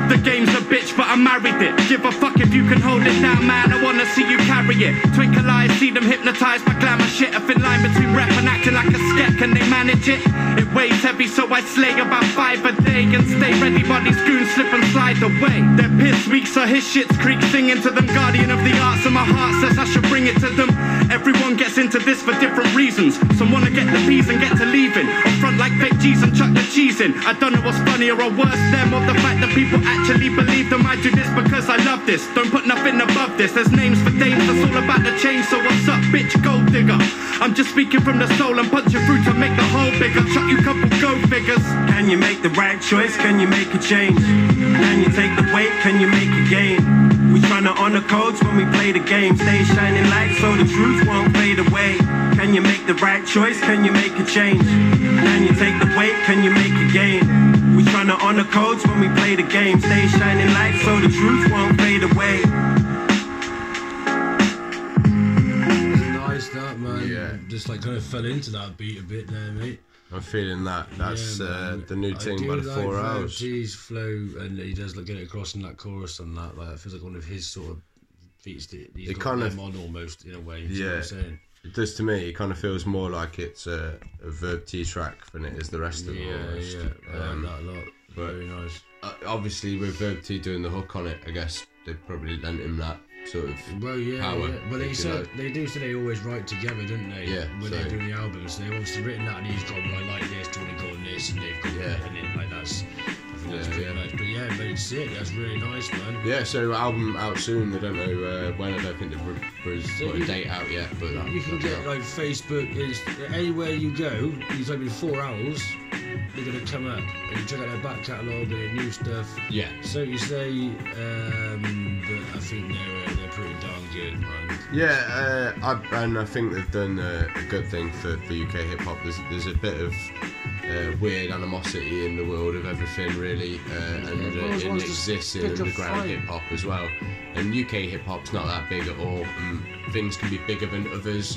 The game's a bitch, but I married it. Give a fuck if you can hold it down, man. I wanna see you carry it. Twinkle eyes, see them hypnotized by glamour shit. A thin line between rap and acting like a sket. Can they manage it? It weighs heavy, so I slay about five a day and stay ready. But these goons slip and slide away. They're piss weak, so his shit's creek singing to them. Guardian of the arts, and my heart says I should bring it to them. Everyone gets into this for different reasons. Some wanna get the P's and get to leaving. Or front like fake G's and chuck the cheese in. I don't know what's funnier or worse, them or the fact that people actually believe them. I do this because I love this. Don't put nothing above this. There's names for dames, that's all about the change. So what's up, bitch? Gold digger. I'm just speaking from the soul and punching through to make the hole bigger. Chuck you couple go figures. Can you make the right choice? Can you make a change? Can you take the weight? Can you make a gain? We tryna honor codes when we play the game. Stay shining light so the truth won't fade away. Can you make the right choice? Can you make a change? Can you take the weight? Can you make a gain? We tryna honor codes when we play the game. Stay shining light so the truth won't fade away. Nice that man. Yeah. Just like kind of fell into that beat a bit there, mate. I'm feeling that. That's Yeah, uh, the new thing by the like four Verb Owls. G's flow, and he does like get it across in that chorus and that. Like, it feels like one of his sort of He's, the, he's It got kind of- on almost in a way. Yeah, saying. it does to me. It kind of feels more like it's a, a Verb T track than it is the rest of. Yeah, almost. yeah, I like Um, that a lot. but- Very nice. Obviously, with Verb T doing the hook on it, I guess they probably lent him that sort of Well, yeah, power. yeah. But they said like. they do say they always write together, don't they? Yeah, When so- they're doing the album, so they've obviously written that, and he's well, I like this, do you want to go on this, and they've got Yeah. and then like that's. I think that's Yeah, pretty yeah. nice. But yeah, but it's sick. That's really nice, man. Yeah, so album out soon. They don't know uh, when. I don't think put So put a date out yet. But You can get out. like Facebook is anywhere you go. Type in Four Owls, they're gonna come up and you check out their back catalogue and their new stuff. Yeah. So you say, um, but I think they're uh, they're pretty darn good, man. Yeah, uh, I, and I think they've done uh, a good thing for, for UK hip hop. There's there's a bit of uh, weird animosity in the world of everything, really, uh, and uh, it exists in pick a underground hip hop as well. And UK hip hop's not that big at all. And things can be bigger than others.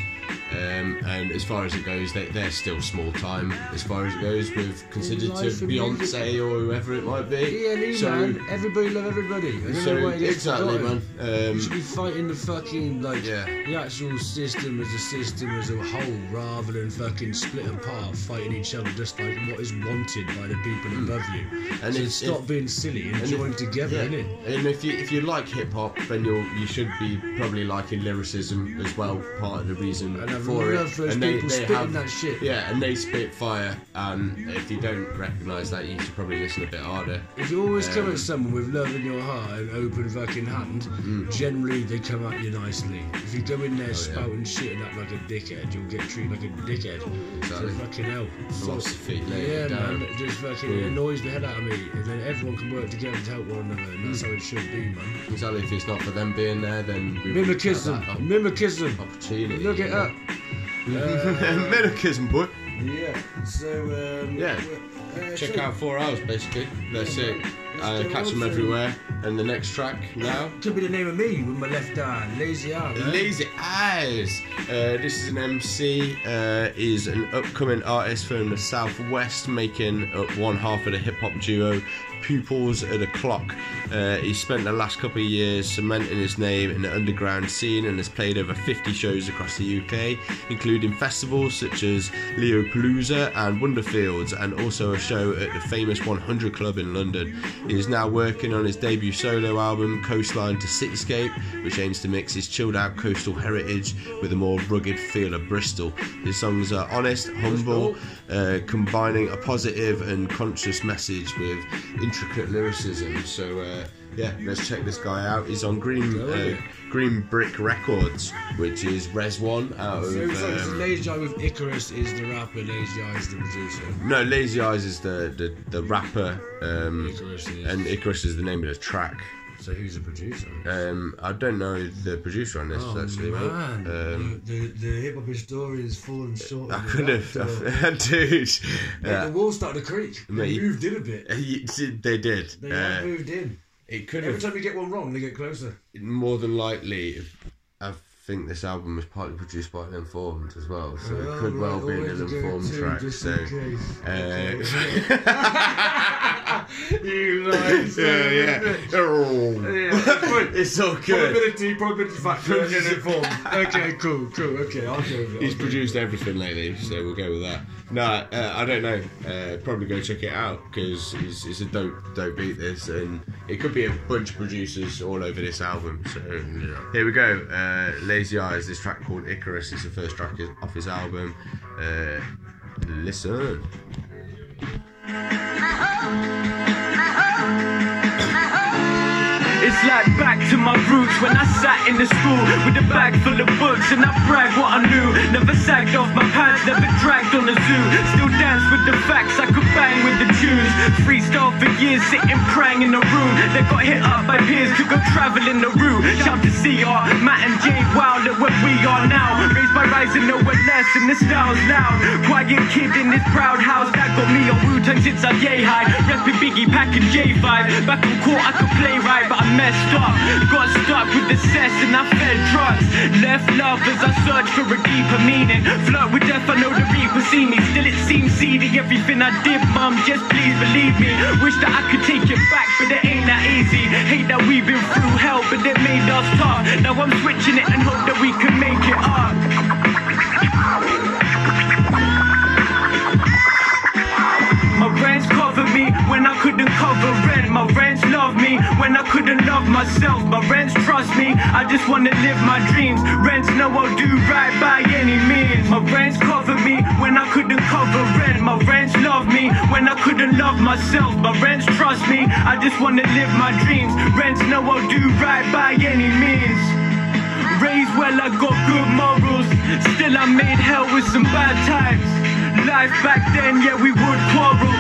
Um, and as far as it goes, they, they're still small time as far as it goes with considered to Beyonce or whoever it might be. Yeah, so, man. Everybody love everybody. I so know why it gets exactly, man. Um, you should be fighting the fucking like the actual system as a system as a whole, rather than fucking split apart, fighting each other just like what is wanted by the people above you. And so if- stop if- being silly and, and join if- together, yeah. innit? And if you if you like hip hop, then you'll you should be probably liking lyricism as well. Part of the reason And for it. and they, people they have that shit. Yeah, and they spit fire. And if you don't recognise that, you should probably listen a bit harder. If you always come Um, at someone with love in your heart and open fucking hand, Hmm. generally they come at you nicely. If you go in Oh, there spouting shit and act like a dickhead, you'll get treated like a dickhead. Exactly. So fucking hell. Philosophy, it Yeah, down. man. It just fucking Mm. annoys the head out of me. And then everyone can work together to help one another, and that's Mm. how it should be, man. Exactly. If it's not for them being there, then we Mimicism. that Mimicism. opportunity. Look it up. Uh, Mimicism, boy. Yeah. So um, Yeah. uh, Check so- out Four Owls, basically. That's Yeah, it. Uh, catch them everywhere. And the next track now. Could be the name of me with my left eye, lazy eye. man. Lazy Eyes. Uh, this is an MC. Uh, is an upcoming artist from the southwest, making up one half of the hip hop duo Pupils at a Clock. Uh, he spent the last couple of years cementing his name in the underground scene and has played over 50 shows across the UK, including festivals such as Leopallooza and Wonderfields, and also a show at the famous 100 Club in London. He is now working on his debut solo album, Coastline to Cityscape, which aims to mix his chilled out coastal heritage with a more rugged feel of Bristol. His songs are honest, humble, uh, combining a positive and conscious message with intricate lyricism. So, uh, yeah, let's check this guy out. He's on Green uh, Green Brick Records, which is Res One out of. so, so um, Lazy Eye with Icarus is the rapper, Lazy Eye is the producer. no, Lazy Eyes is the the, the rapper, um, Icarus and Icarus is the name of the track. So who's the producer? Um, I don't know the producer on this Oh, actually. man, Um, the, the, the hip hop historian's fallen short. I could have, dude. Yeah. the wall started to creak. They Mate, moved in a bit. They did. They Uh, moved in. It could Every have time you get one wrong, they get closer. more than likely. I think this album was partly produced by Ill Informed as well, so it Oh, could well right, be Ill Informed track. just So, in case. uh, you lies. yeah, yeah. Oh. it's all good. Probability, probability factor, and informed. Okay, cool, cool. Okay, I'll go with it. He's produced everything lately, so we'll go with that. No, uh, I don't know. Uh, probably go check it out because it's, it's a dope, dope beat. This, and it could be a bunch of producers all over this album. So here we go. Uh, Lazy Eyes. This track called Icarus is the first track off his album. Uh, listen. It's like back to my roots when I sat in the school with a bag full of books and I brag what I knew. Never sagged off my pants, never dragged zoo. Still dance with the facts, I could bang with the. Freestyle for years, sitting praying in the room. They got hit up by peers to go traveling the route. Shout to CR, Matt and Jay, wow, look where we are now. Raised by rising nowhere less, and the style's loud. Quiet kid in this proud house that got me on Wu Tang since I'm yay high. Repping Biggie, packing J5. Back on court, I could play right, but I messed up. Got stuck with the cess and I fed drugs. Left love as I search for a deeper meaning. Flirt with death, I know the reaper see me. Still it seems seedy, everything I did, mum, just please believe Wish that I could take it back, but it ain't that easy. Hate that we've been through hell, but it made us tough. Now I'm switching it and hope that we can make it up. Rents love me when I couldn't love myself. My rents trust me, I just wanna live my dreams. Rents know I'll do right by any means. My rents cover me when I couldn't cover rent. My rents love me when I couldn't love myself. My rents trust me, I just wanna live my dreams. Rents know I'll do right by any means. Raised well, I got good morals. Still, I made hell with some bad times. Life back then, yeah, we would quarrel.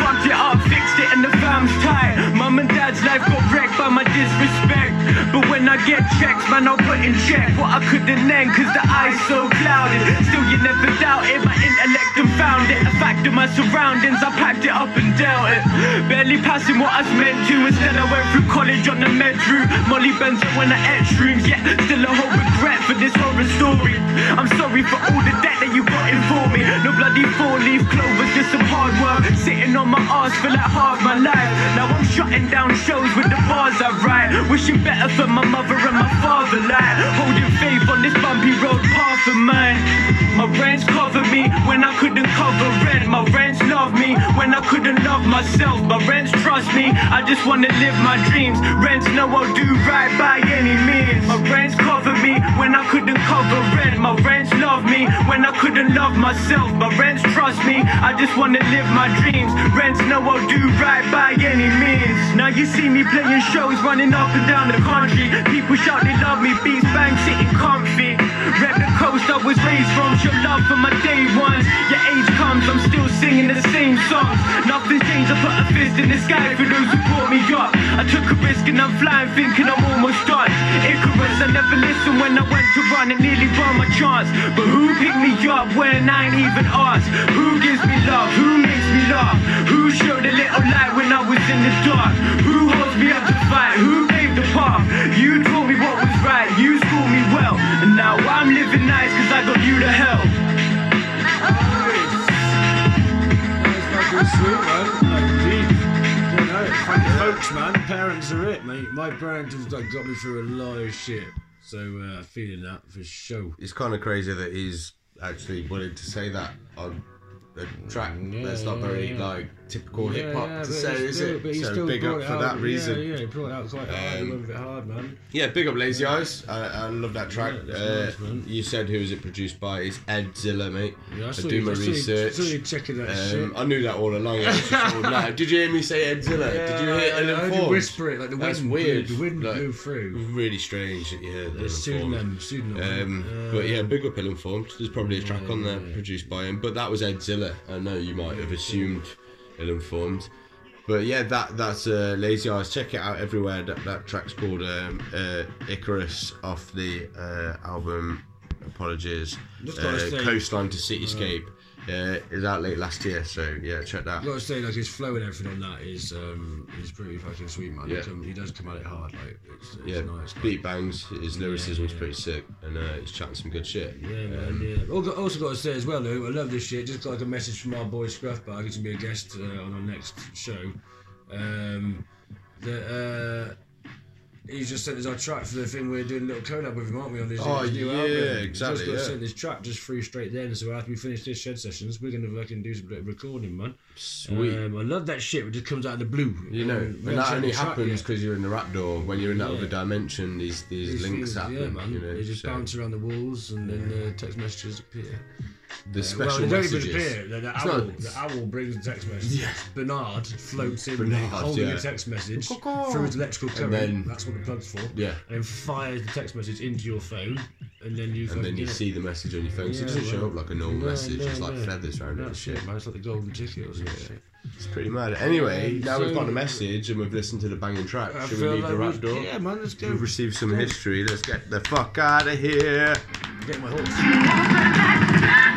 Fucked it up, fixed it, and the fam's tight. Mum and dad's life got wrecked by my disrespect. But when I get checks, man, I'll put in check what I couldn't end, cause the eye's so clouded. Still, you never doubt it, my intellect and found it. A fact of my surroundings, I packed it up and dealt it. Barely passing what I was meant to. Instead, I went through college on the med route. Molly Benzo when I ate shrooms, yeah, still a whole regret for this horror story. I'm sorry for all the debt that you got in for me. No bloody four leaf clovers, just some hard work. Sitting on my ass for like half my life. Now I'm shutting down shows with the bars I write. Wishing better for my mother and my father, like holding faith on this bumpy road path of mine. My rents cover me when I couldn't cover rent. My rents love me when I couldn't love myself. My rents trust me, I just wanna live my dreams. Rents know I'll do right by any means. My rents cover me when I couldn't cover rent. My rents love me when I couldn't love myself. My rents trust me, I just wanna live my dreams. Rents know I'll do right by any means. Now you see me playing shows, running up and down the country. People shout they love me, beats bang, sitting comfy. Rep the coast I was raised from, show love for my day ones. Your age comes, I'm still singing the same songs. Nothing's changed, I put a fist in the sky for those who brought me up. I took a risk and I'm flying, thinking I'm almost done. Icarus, I never listened when I went to run and nearly won my chance. But who picked me up when I ain't even asked? Who gives me love? Who makes me laugh? Who showed a little light when I was in the dark? Who holds me up to fight? Who paved the path? You told me what was right, you schooled me well. And now I'm living nice cause I got you to help. Sweet, man. Like, deep. You know, thank you, folks, man. Parents are it, mate. My parents have like, got me through a lot of shit. So, uh, feeling that for sure. It's kind of crazy that he's actually willing to say that on a track that's not very yeah. like typical hip hop yeah, to say, is it? so big up for out. that reason. Yeah, he brought it out quite hard. Um, bit hard, man. Yeah, big up Lazy Eyes. I, I love that track. Yeah, uh, nice, you said who was it produced by? It's Ed Zilla, mate. Yeah, I I do you- my I saw you- research. saw you that um. I knew that all along. I was just told, no, Did you hear me say Ed Zilla? Did you hear I- I Ill heard you whisper it, like the wind. That's weird. blew- the wind like, blew through. Really strange that you heard Ill pseudonym, pseudonym. Um, but yeah, big up Ill Informed. There's probably a track on there produced by him, but that was Ed Zilla. I know you might have assumed Ill Informed. But yeah, that that's uh, Lazy Eyes. Check it out everywhere. That, that track's called um, uh, Icarus off the uh, album Apologies. Uh, Coastline to Cityscape. Uh, is out late last year, so yeah, check that. I've got to say, like his flow and everything on that is um, is pretty fucking sweet, man. Yeah. He, does come at it hard, like it's, it's yeah, nice. like- beat bangs. His Yeah, lyricism's yeah. pretty sick, and uh, he's chatting some good shit. Yeah, man, Um, yeah. Also, also got to say as well, though, I love this shit. Just got like a message from our boy Scruffbag. He's gonna be a guest uh, on our next show. Um, that uh, he's just sent us our track for the thing we're doing a little collab with him, aren't we? On this, Oh, new yeah, album. exactly, He's just got yeah. sent this track just through straight then. So after we finish this shed sessions, we're gonna fucking do some bit of recording, man. Sweet. Um, I love that shit. It just comes out of the blue. You know, Um, and that only happens because you're in the rap door. When you're in that Yeah. other dimension, these these, These links things, happen. Yeah, man. You know, they just so bounce around the walls and then uh, text messages appear. The special well, they don't even messages. appear. The, owl, not- the owl brings the text message. Yes. Bernard floats in Bernard, holding yeah. a text message through his electrical current. then- that's what the plug's for. Yeah. And then fires the text message into your phone, and then you. and then you it. see the message on your phone. so it doesn't show up like a normal no, message. no, it's like no. feathers around it. and shit. man. It's like the golden ticket or some shit. It's pretty mad. Anyway, now we've got a message and we've listened to the banging track. I Should we leave like the rap door? yeah, man, let's go. We've received some history. Let's get the fuck out of here. Get my horse.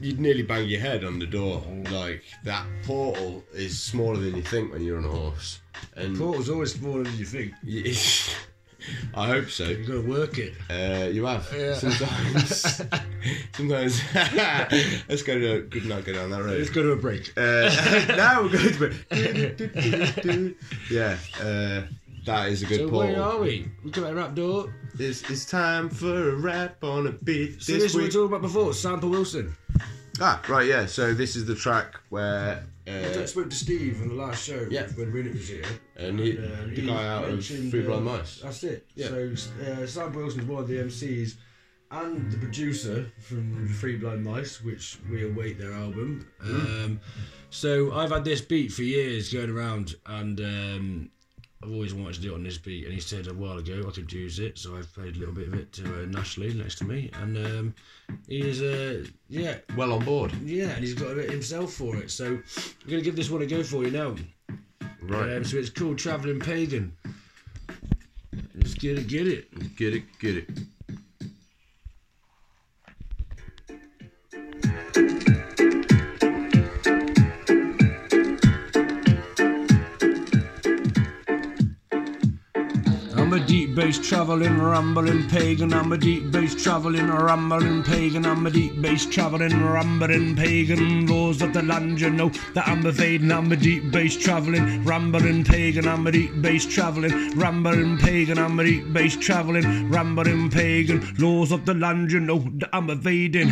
you'd nearly bang your head on the door. Like that portal is smaller than you think when you're on a horse. And Portal's always smaller than you think. I hope so. You've got to work it. Uh, you have Yeah. sometimes. sometimes. Let's go to good night. Go down that road. Let's go to a break. Uh, now we're going to. Break. Yeah, uh, that is a good so portal. where are we? We got a rap door. It's, it's time for a rap on a beat So this this is what we were week. talking about before, Sample Wilson. Ah, right, yeah. So this is the track where. I Uh, spoke to Steve on the last show Yeah. when Rinnick was here. And he- uh, the guy out of Three Blind uh, Mice. That's it. Yeah. So uh, Sam Wilson's one of the MCs and the producer from Three Blind Mice, which we await their album. Mm. Um, so I've had this beat for years going around, and um, I've always wanted to do it on this beat. And he said a while ago I could use it, so I've played a little bit of it to uh, Nash Lee next to me, and um, he is uh, yeah well on board. Yeah, and he's got a bit himself for it. So I'm gonna give this one a go for you now. Right. Um, so it's called Traveling Pagan. Let's get it, get it. Get it, get it. A deep bass traveling, rambling pagan. I'm a deep bass traveling, rambling pagan. I'm a deep bass traveling, rambling pagan. Laws of the land, you know that I'm evading. I'm a deep bass traveling, rambling pagan. I'm a deep bass traveling, rambling pagan. I'm a deep bass traveling, rambling pagan. Laws of the land, you know that I'm evading.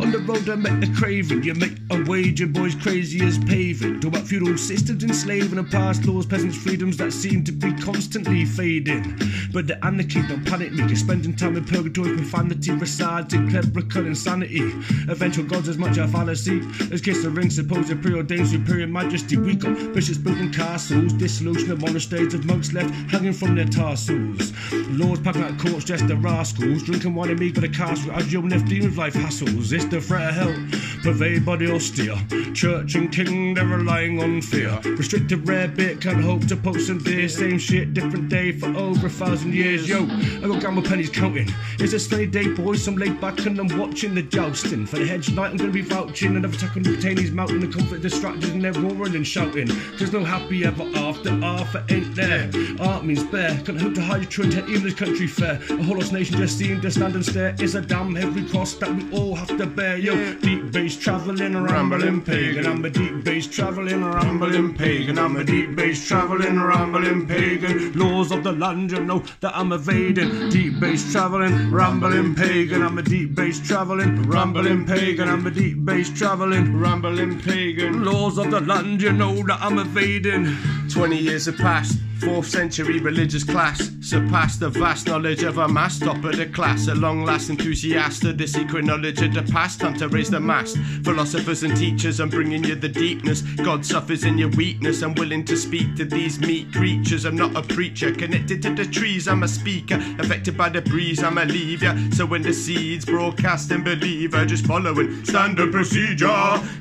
On the road I met a craven, you make a wage, your boys crazy as paving. Talk about feudal systems enslaving and past laws, peasants' freedoms that seem to be constantly fading. But the anarchy don't panic me, you're spending time in purgatory, profanity resides in clerical insanity. Eventual gods as much a fallacy as kiss the ring, supposed preordained superior majesty. We got bishops building castles, dissolution of monasteries of monks left hanging from their tassels. Lords packing out courts, just the rascals, drinking wine and meat for the castle as you'll left dealing with life hassles. It's the threat of hell, pervade the austere. Church and king, they're relying on fear. Restricted rare bit, can't hope to post some dear. Same shit, different day for over a thousand years. Yo, I got gamble pennies counting. It's a sunny day, boys. I'm laid back and I'm watching the jousting. For the hedge night, I'm gonna be vouching. Another attack on the Britanniy's mountain. The comfort distracted and they're roaring and shouting. There's no happy ever after. Arthur ain't there. Art means bear. Can't hope to hide your truth, even this country fair. A whole lost nation just seeing to stand and stare. It's a damn heavy cross that we all have to bear. Yo, deep bass traveling, rambling pagan. I'm a deep bass traveling, rambling pagan. I'm a deep bass traveling, rambling pagan. Laws of the land, you know that I'm evading. Deep bass traveling, rambling pagan. I'm a deep bass traveling, rambling pagan. I'm a deep bass traveling, rambling pagan. Laws of the land, you know that I'm evading. 20 years have passed. Fourth century religious class surpassed the vast knowledge of a mass top of the class. A long last enthusiast of the secret knowledge of the past. Time to raise the mast. Philosophers and teachers, I'm bringing you the deepness. God suffers in your weakness. I'm willing to speak to these meek creatures. I'm not a preacher, connected to the trees. I'm a speaker, affected by the breeze. I'm a leaver. So when the seeds broadcast and believer, just following standard procedure.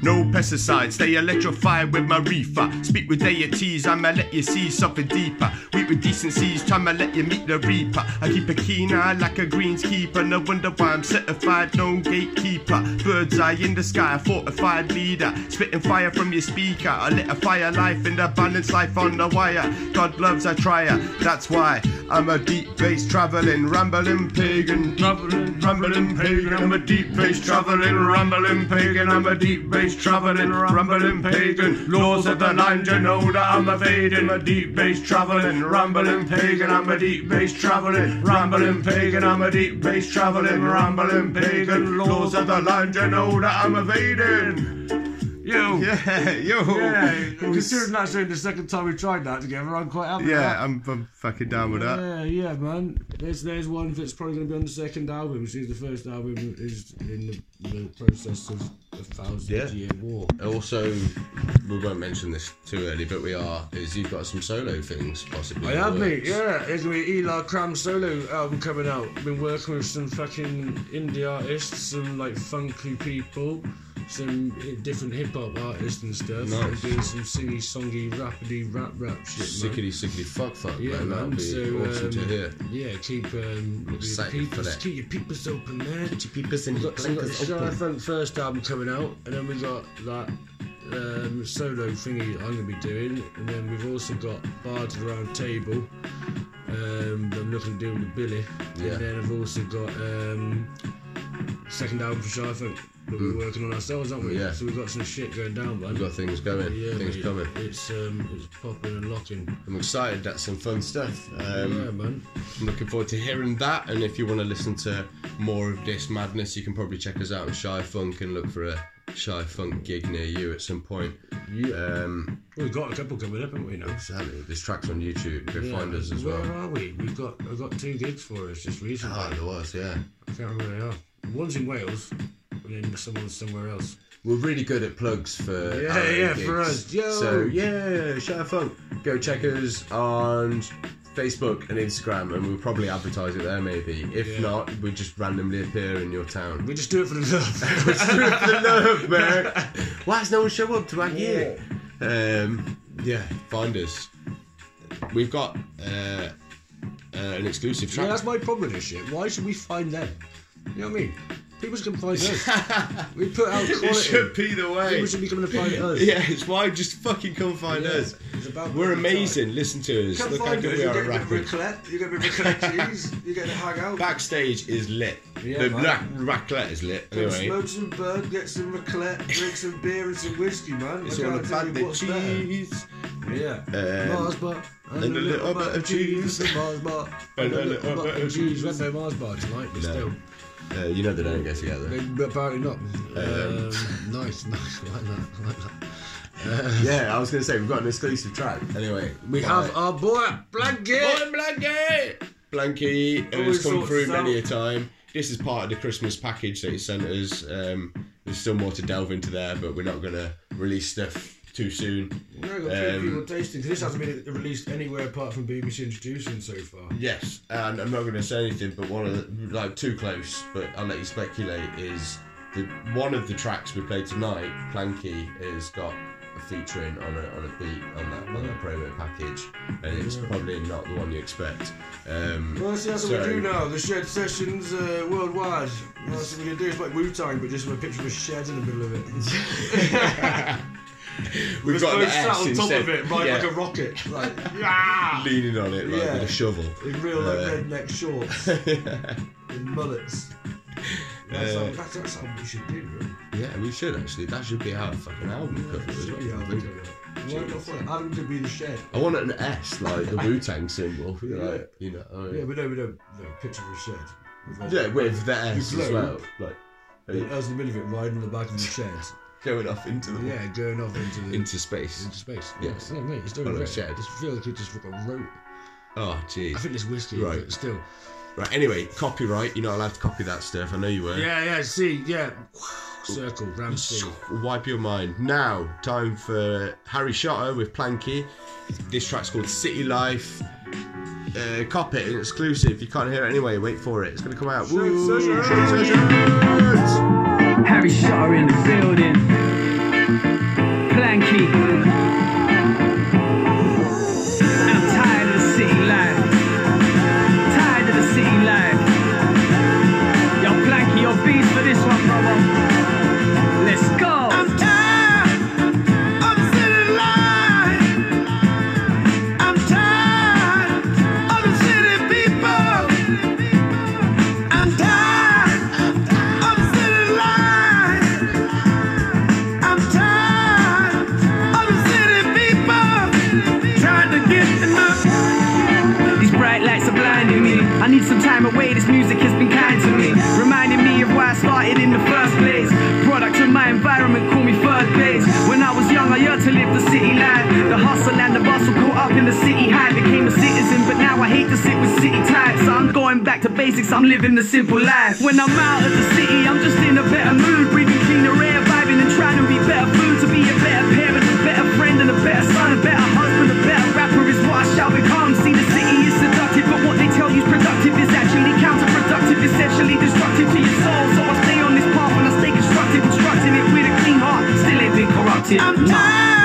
No pesticides, stay electrified with my reefer. Speak with deities, I'ma let you see something deeper. Weep with decencies, I let you meet the reaper. I keep a keen eye like a greenskeeper. No wonder why I'm certified, no gatekeeper. Bird's eye in the sky, fortified leader. Spitting fire from your speaker. I lit a fire life in the balance life on the wire. God loves a trier, that's why I'm a deep bass traveling, rambling pagan. Traveling, rambling pagan. I'm a deep bass traveling, rambling pagan. I'm a deep bass traveling, rambling pagan. Laws of the land, you know that I'm evading. A deep bass traveling, rambling pagan. I'm a deep bass traveling, rambling pagan. I'm a deep bass traveling, rambling pagan. Laws of the land, you know that I'm evading. Yo. Yeah, yo. Yeah, considering that's only the second time we tried that together, I'm quite happy with Yeah, that. I'm, I'm fucking down with that. Yeah, yeah, man. There's there's one that's probably going to be on the second album. Since the first album is in the, the process of a thousand Yeah. year war. Also, we won't mention this too early, but we are. Is you've got some solo things possibly? I have, mate. Yeah, there's gonna be Eli Cram solo album coming out. Been working with some fucking indie artists, some like funky people. Some different hip hop artists and stuff. Nice. Doing some singy, songy, rappity, rap, rap shit. man. Sickety, sickety, fuck, fuck, Yeah, man. That'd man. be So awesome to um, hear. Yeah, keep um, your peepers, keep your peepers open, man. Keep your peepers and your got, so we've got the blinkers Shy open. Funk first album coming out, and then we got that um, solo thingy I'm gonna be doing, and then we've also got Bards of the Round Table. Um, I'm looking to do with Billy, Yeah. and then I've also got um, second album for Shy Funk that we're working on ourselves, aren't we? Mm. Yeah. So we've got some shit going down, man. We've got things going, Yeah, things mate. coming. It's um, it's popping and locking. I'm excited. That's some fun stuff. Um, yeah, man. I'm looking forward to hearing that. And if you want to listen to more of this madness, you can probably check us out on Shy Funk and look for a Shy Funk gig near you at some point. Yeah. Um, We've got a couple coming up, haven't we? Now. exactly. There's tracks on YouTube. Go Yeah. find us as Where well. are we? We've got I've got two gigs for us just recently. Oh, there was, yeah. I can't remember where they are. One's in Wales, and then someone's somewhere else. We're really good at plugs for Yeah, yeah, gigs. for us. Yo! So yeah, Shy Funk. Go check us on Facebook and Instagram, and we'll probably advertise it there. Maybe. If Yeah. not, we just randomly appear in your town. We just do it for the love. Just do it for the love, man. Why does no one show up to our gig? Um, yeah, find us. We've got uh, uh, an exclusive track. Yeah, that's my problem with this shit. Why should we find them? You know what I mean? People should come find us. we put out quality. It should be the way. People should be coming to find us. Yeah, it's why just fucking come find Yeah, us. We're amazing. Listen to us. Come Look how good us. we You are at a bit of rapping. raclette. You get a bit of raclette cheese. You get to hang out. Backstage is lit. Yeah, the man. ra- raclette is lit. Come Anyway, smoke some bud, get some raclette, drink some beer and some whiskey, man. it's I all about the cheese. Yeah. Um, Mars bar and a little bit of cheese. Mars bar and a little bit of cheese. We had no Mars bar tonight, but still. Uh, you know they don't get together. They- Apparently not. Um, nice, nice. I like that. I like that. Uh, Yeah, I was gonna say we've got an exclusive track. Anyway, We have our boy Blanket. Boy Blanket. Blanky has come through many a time. This is part of the Christmas package that he sent us. Um, there's still more to delve into there, but we're not gonna release stuff too soon. No, I've got Um, people tasting because this hasn't been released anywhere apart from BBC Introducing so far. Yes, and I'm not going to say anything, but one of the, like too close, but I'll let you speculate. Is the one of the tracks we played tonight, Planky, has got a featuring on a on a beat on that on that promo package, and it's Yeah. probably not the one you expect. Um, Well, see, that's what we do now. The shed sessions uh, worldwide. That's what we're gonna do. It's like Wu Tang, but just with a picture of a shed in the middle of it. We've got the both sat on top of it, right Yeah. like a rocket, like yeah, leaning on it like Yeah. with a shovel. in real like Uh, redneck shorts, in mullets. That's, Uh, how, that's, that's how we should do it. Yeah, we should actually. That should be our fucking album cover as well. Yeah, I I'll think. do it. Why not for Adam to be the shed? I want an S, like the Wu Tang symbol. Like, you know. I mean- Yeah, but no, we don't. No, picture of a shed. With, Yeah, with the S as well. Like, us in the middle of it, riding on the back of the shed. Going off into the Yeah, going off into the into space. into space. Yes. Yeah, mate, it's doing On a great. shed. I just feel like it just fucking wrote. Oh, jeez. I think this whiskey, Right. but still. Right. Anyway, copyright. You're not allowed to copy that stuff. I know you were. Yeah, yeah, see, yeah. Circle, round C. Wipe your mind. Now, time for Harry Shotta with Planky. This track's called City Life. Uh, cop it, an exclusive. You can't hear it anyway. Wait for it. It's gonna come out. Woo! Harry Shotta in the building. Planky. place, I'm living the simple life. When I'm out of the city, I'm just in a better mood, breathing cleaner air, vibing and trying to be better food, to be a better parent, a better friend, and a better son, a better husband, a better rapper is what I shall become. See, the city is seductive, but what they tell you's productive is actually counterproductive, essentially destructive to your soul. So I stay on this path when I stay constructive, constructing it with a clean heart, still ain't been corrupted. I'm.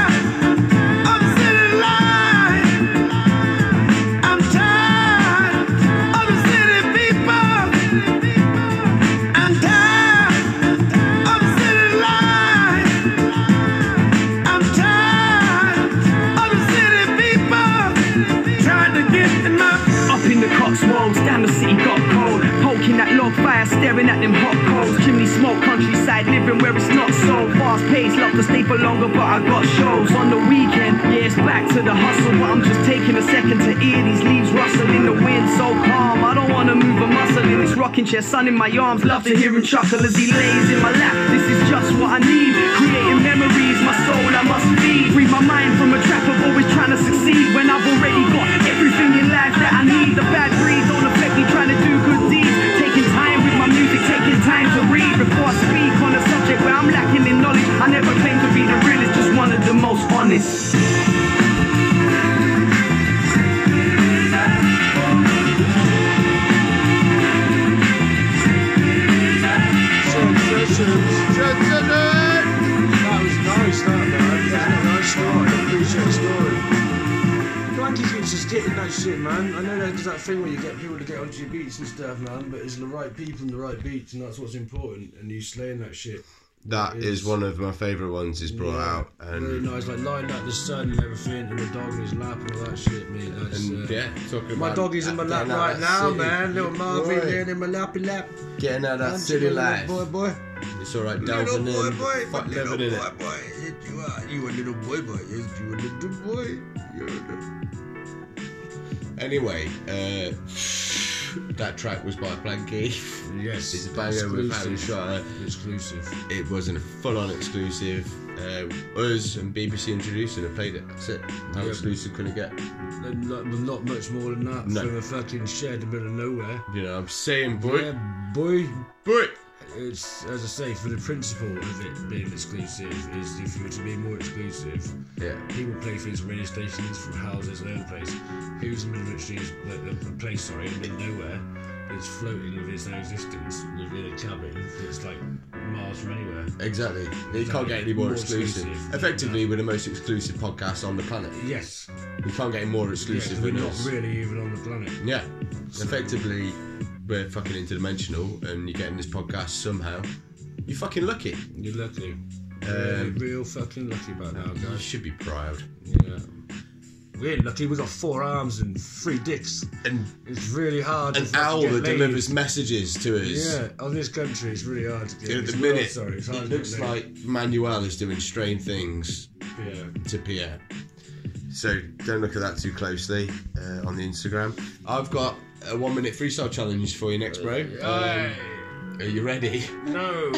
Living where it's not so fast paced. Love to stay for longer, but I got shows on the weekend. Yeah, it's back to the hustle, but I'm just taking a second to hear these leaves rustle in the wind. So calm, I don't wanna move a muscle in this rocking chair. Sun in my arms, love to hear him chuckle as he lays in my lap. This is just what I need. Creating memories, my soul I must feed. Free my mind I'm lacking in knowledge. I never claim to be the realest, just one of the most honest. That was nice, that a nice story. I appreciate the story. Getting that shit, man. I know there's that thing where you get people to get onto your beats and stuff, man, but it's the right people and the right beats, and that's what's important. And you slaying that shit. That It is one of my favourite ones he's brought Yeah, out, and nice, like lying out the sun and everything, and the dog in his lap and all that shit, mate. That's, And, uh, yeah, talking my about doggy's in my lap right now, city. man. Little Marvin boy. there in my lappy lap. getting out of that city life. Boy, boy. It's alright, Little delving boy, in, boy, fuck little living in boy, it. boy. Yes, you are. You a little boy, boy. Yes, you a little boy. You're a Anyway, uh, that track was by Blanky. Yes, it's a banger with Harry exclusive. Shire. Exclusive. It wasn't a full-on exclusive. Uh, us and BBC introduced and I played it. That's it. How Yeah. exclusive can it get? Not, not much more than that No. from a fucking shed in the middle of nowhere. You know, I'm saying, boy. Yeah, boy. Boy. It's as I say, for the principle of it being exclusive is if you were to be more exclusive, yeah, people play things from radio stations, from houses, their own place. Who's in the middle of the street, like a place, sorry, in the nowhere, that's floating with its own existence within a cabin that's like miles from anywhere. Exactly. You can't get any more, More exclusive. exclusive. Effectively, we're the most exclusive podcast on the planet. Yes. We can't get any more exclusive Yeah, 'cause we're not us. really even on the planet. Yeah. Effectively, we're fucking interdimensional, and you're getting this podcast somehow. You're fucking lucky. You're lucky. Um, Really, real fucking lucky about now, You should be proud. Yeah. We're lucky we got four arms and three dicks. And it's really hard An owl that delivers messages to us. Yeah, on this country it's really hard to get At the world, minute, sorry, it's hard it looks like Manuel is doing strange things Yeah. to Pierre. So don't look at that too closely uh, on the Instagram. I've got a one minute freestyle challenge for you next, bro. Um, are you ready? No.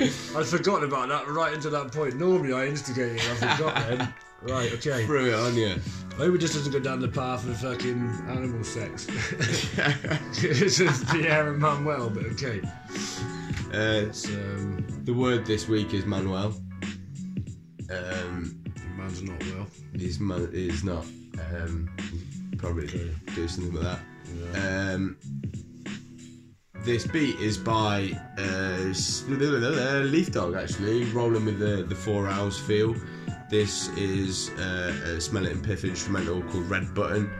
I'd forgotten about that right until that point. Normally I instigate it, I forgot then. Right, okay. Threw it on you. It just doesn't go down the path of fucking animal sex. it's just Pierre and Manuel, but okay. Uh, um, the word this week is Manuel. Um, Man's not well. He's man, he's not. Um, probably do something with that. Um, this beat is by uh, Leaf Dog actually, rolling with the the Four Owls feel. This is uh, a Smell It and Piff instrumental called Red Button.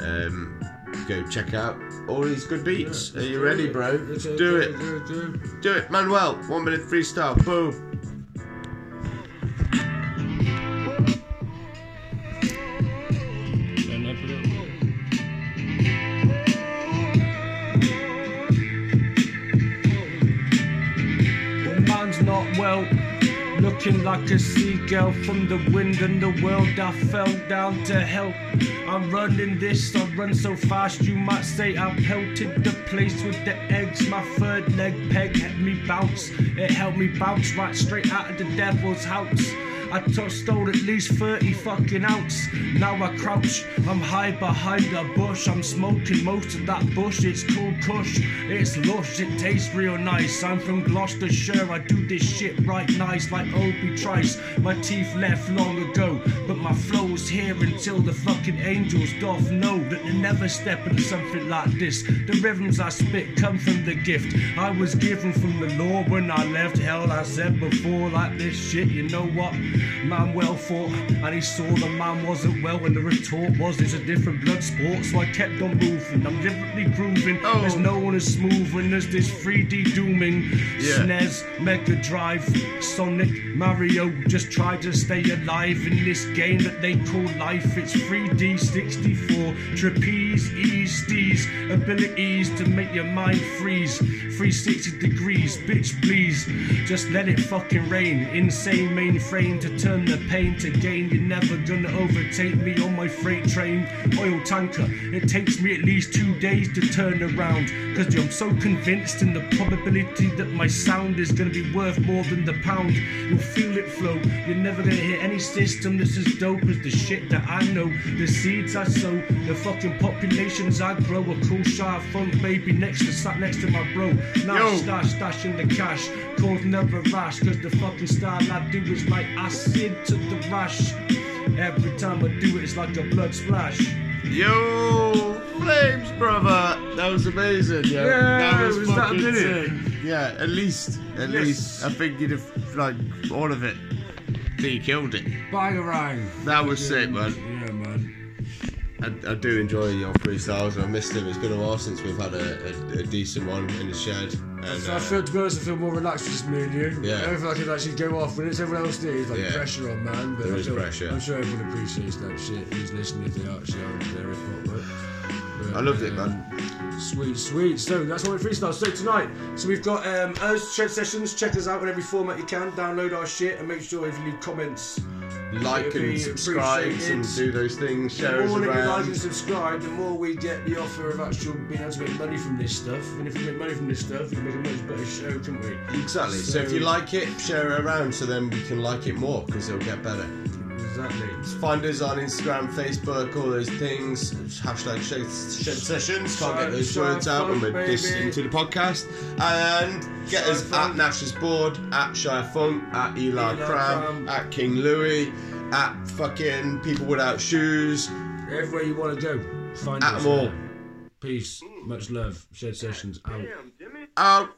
Um, go check out all these good beats. Are you ready, bro? Let's do it. Do it, Manuel. One minute freestyle. Boom. Looking like a seagull from the wind and the world. I fell down to hell. I'm running this, I run so fast, you might say I pelted the place with the eggs. My third leg peg had me bounce, it helped me bounce right straight out of the devil's house. I stole at least 30 fucking ounce. Now I crouch, I'm high behind a bush. I'm smoking most of that bush. It's called Kush, it's lush, it tastes real nice. I'm from Gloucestershire, I do this shit right nice like Obi Trice. My teeth left long ago, but my flow's here until the fucking angels doth know that they never step into something like this. The rhythms I spit come from the gift I was given from the Lord when I left hell. I said before, like this shit, you know what? Man well fought, and he saw the man wasn't well, and the retort was it's a different blood sport. So I kept on moving. I'm deliberately grooving. Oh. There's no one as smooth when there's this 3D dooming. Yeah. SNES, Mega Drive, Sonic, Mario. Just try to stay alive in this game that they call life. It's 3D 64, trapeze, ease, these abilities to make your mind freeze. 360 degrees, bitch, please. Just let it fucking rain. Insane mainframe to turn the pain to gain. You're never gonna overtake me on my freight train. Oil tanker, it takes me at least two days to turn around. Cause I'm so convinced in the probability that my sound is gonna be worth more than the pound. You'll feel it flow. You're never gonna hear any system that's as dope as the shit that I know. The seeds I sow, the fucking populations I grow. A cool shy funk baby next to sat next to my bro. Now Yo. stash, stash in the cash. Cause never rash, cause the fucking style I do is like acid to the rush. Every time I do it, it's like a blood splash. Yo, Flames, brother. That was amazing. Yeah, Yeah, was that a fucking minute? sick. Yeah, at least, at Yes. least, I think you'd have like all of it. He killed it. Bangarang. That was sick, man. Yeah, man. I, I do enjoy your freestyles. I missed them. It's been a while since we've had a, a, a decent one in the shed. And So I uh, feel, to be honest, I feel more relaxed with just me and you. Yeah. I don't feel like I can actually go off when it's everyone else. It's like Yeah. pressure on, man. But There I is feel- pressure. I'm sure everyone appreciates that shit. Who's listening if they actually are into their hip hop. I loved it, uh, man. Sweet, sweet. So that's what we freestyle. So tonight, so we've got um, us Shed Sessions. Check us out in every format you can. Download our shit and make sure if you leave comments, like and subscribe and do those things. The Share us more that you like and subscribe, the more we get the offer of actual being able to make money from this stuff. And if we make money from this stuff, we can make a much better show, can we? Exactly. So, if you like it, share it around so then we can like it more because it'll get better. Exactly. Find us on Instagram, Facebook, all those things. Hashtag shed, shed sessions. Can't get those Shy words out when we're dissing baby. to the podcast. And get us at Nash's Board, at Shy Funk, at Eli, Eli Cram, Cram. at King Louis, at fucking People Without Shoes. Everywhere you want to go, find At us. them all. Peace, much love. Shed Sessions out. Out.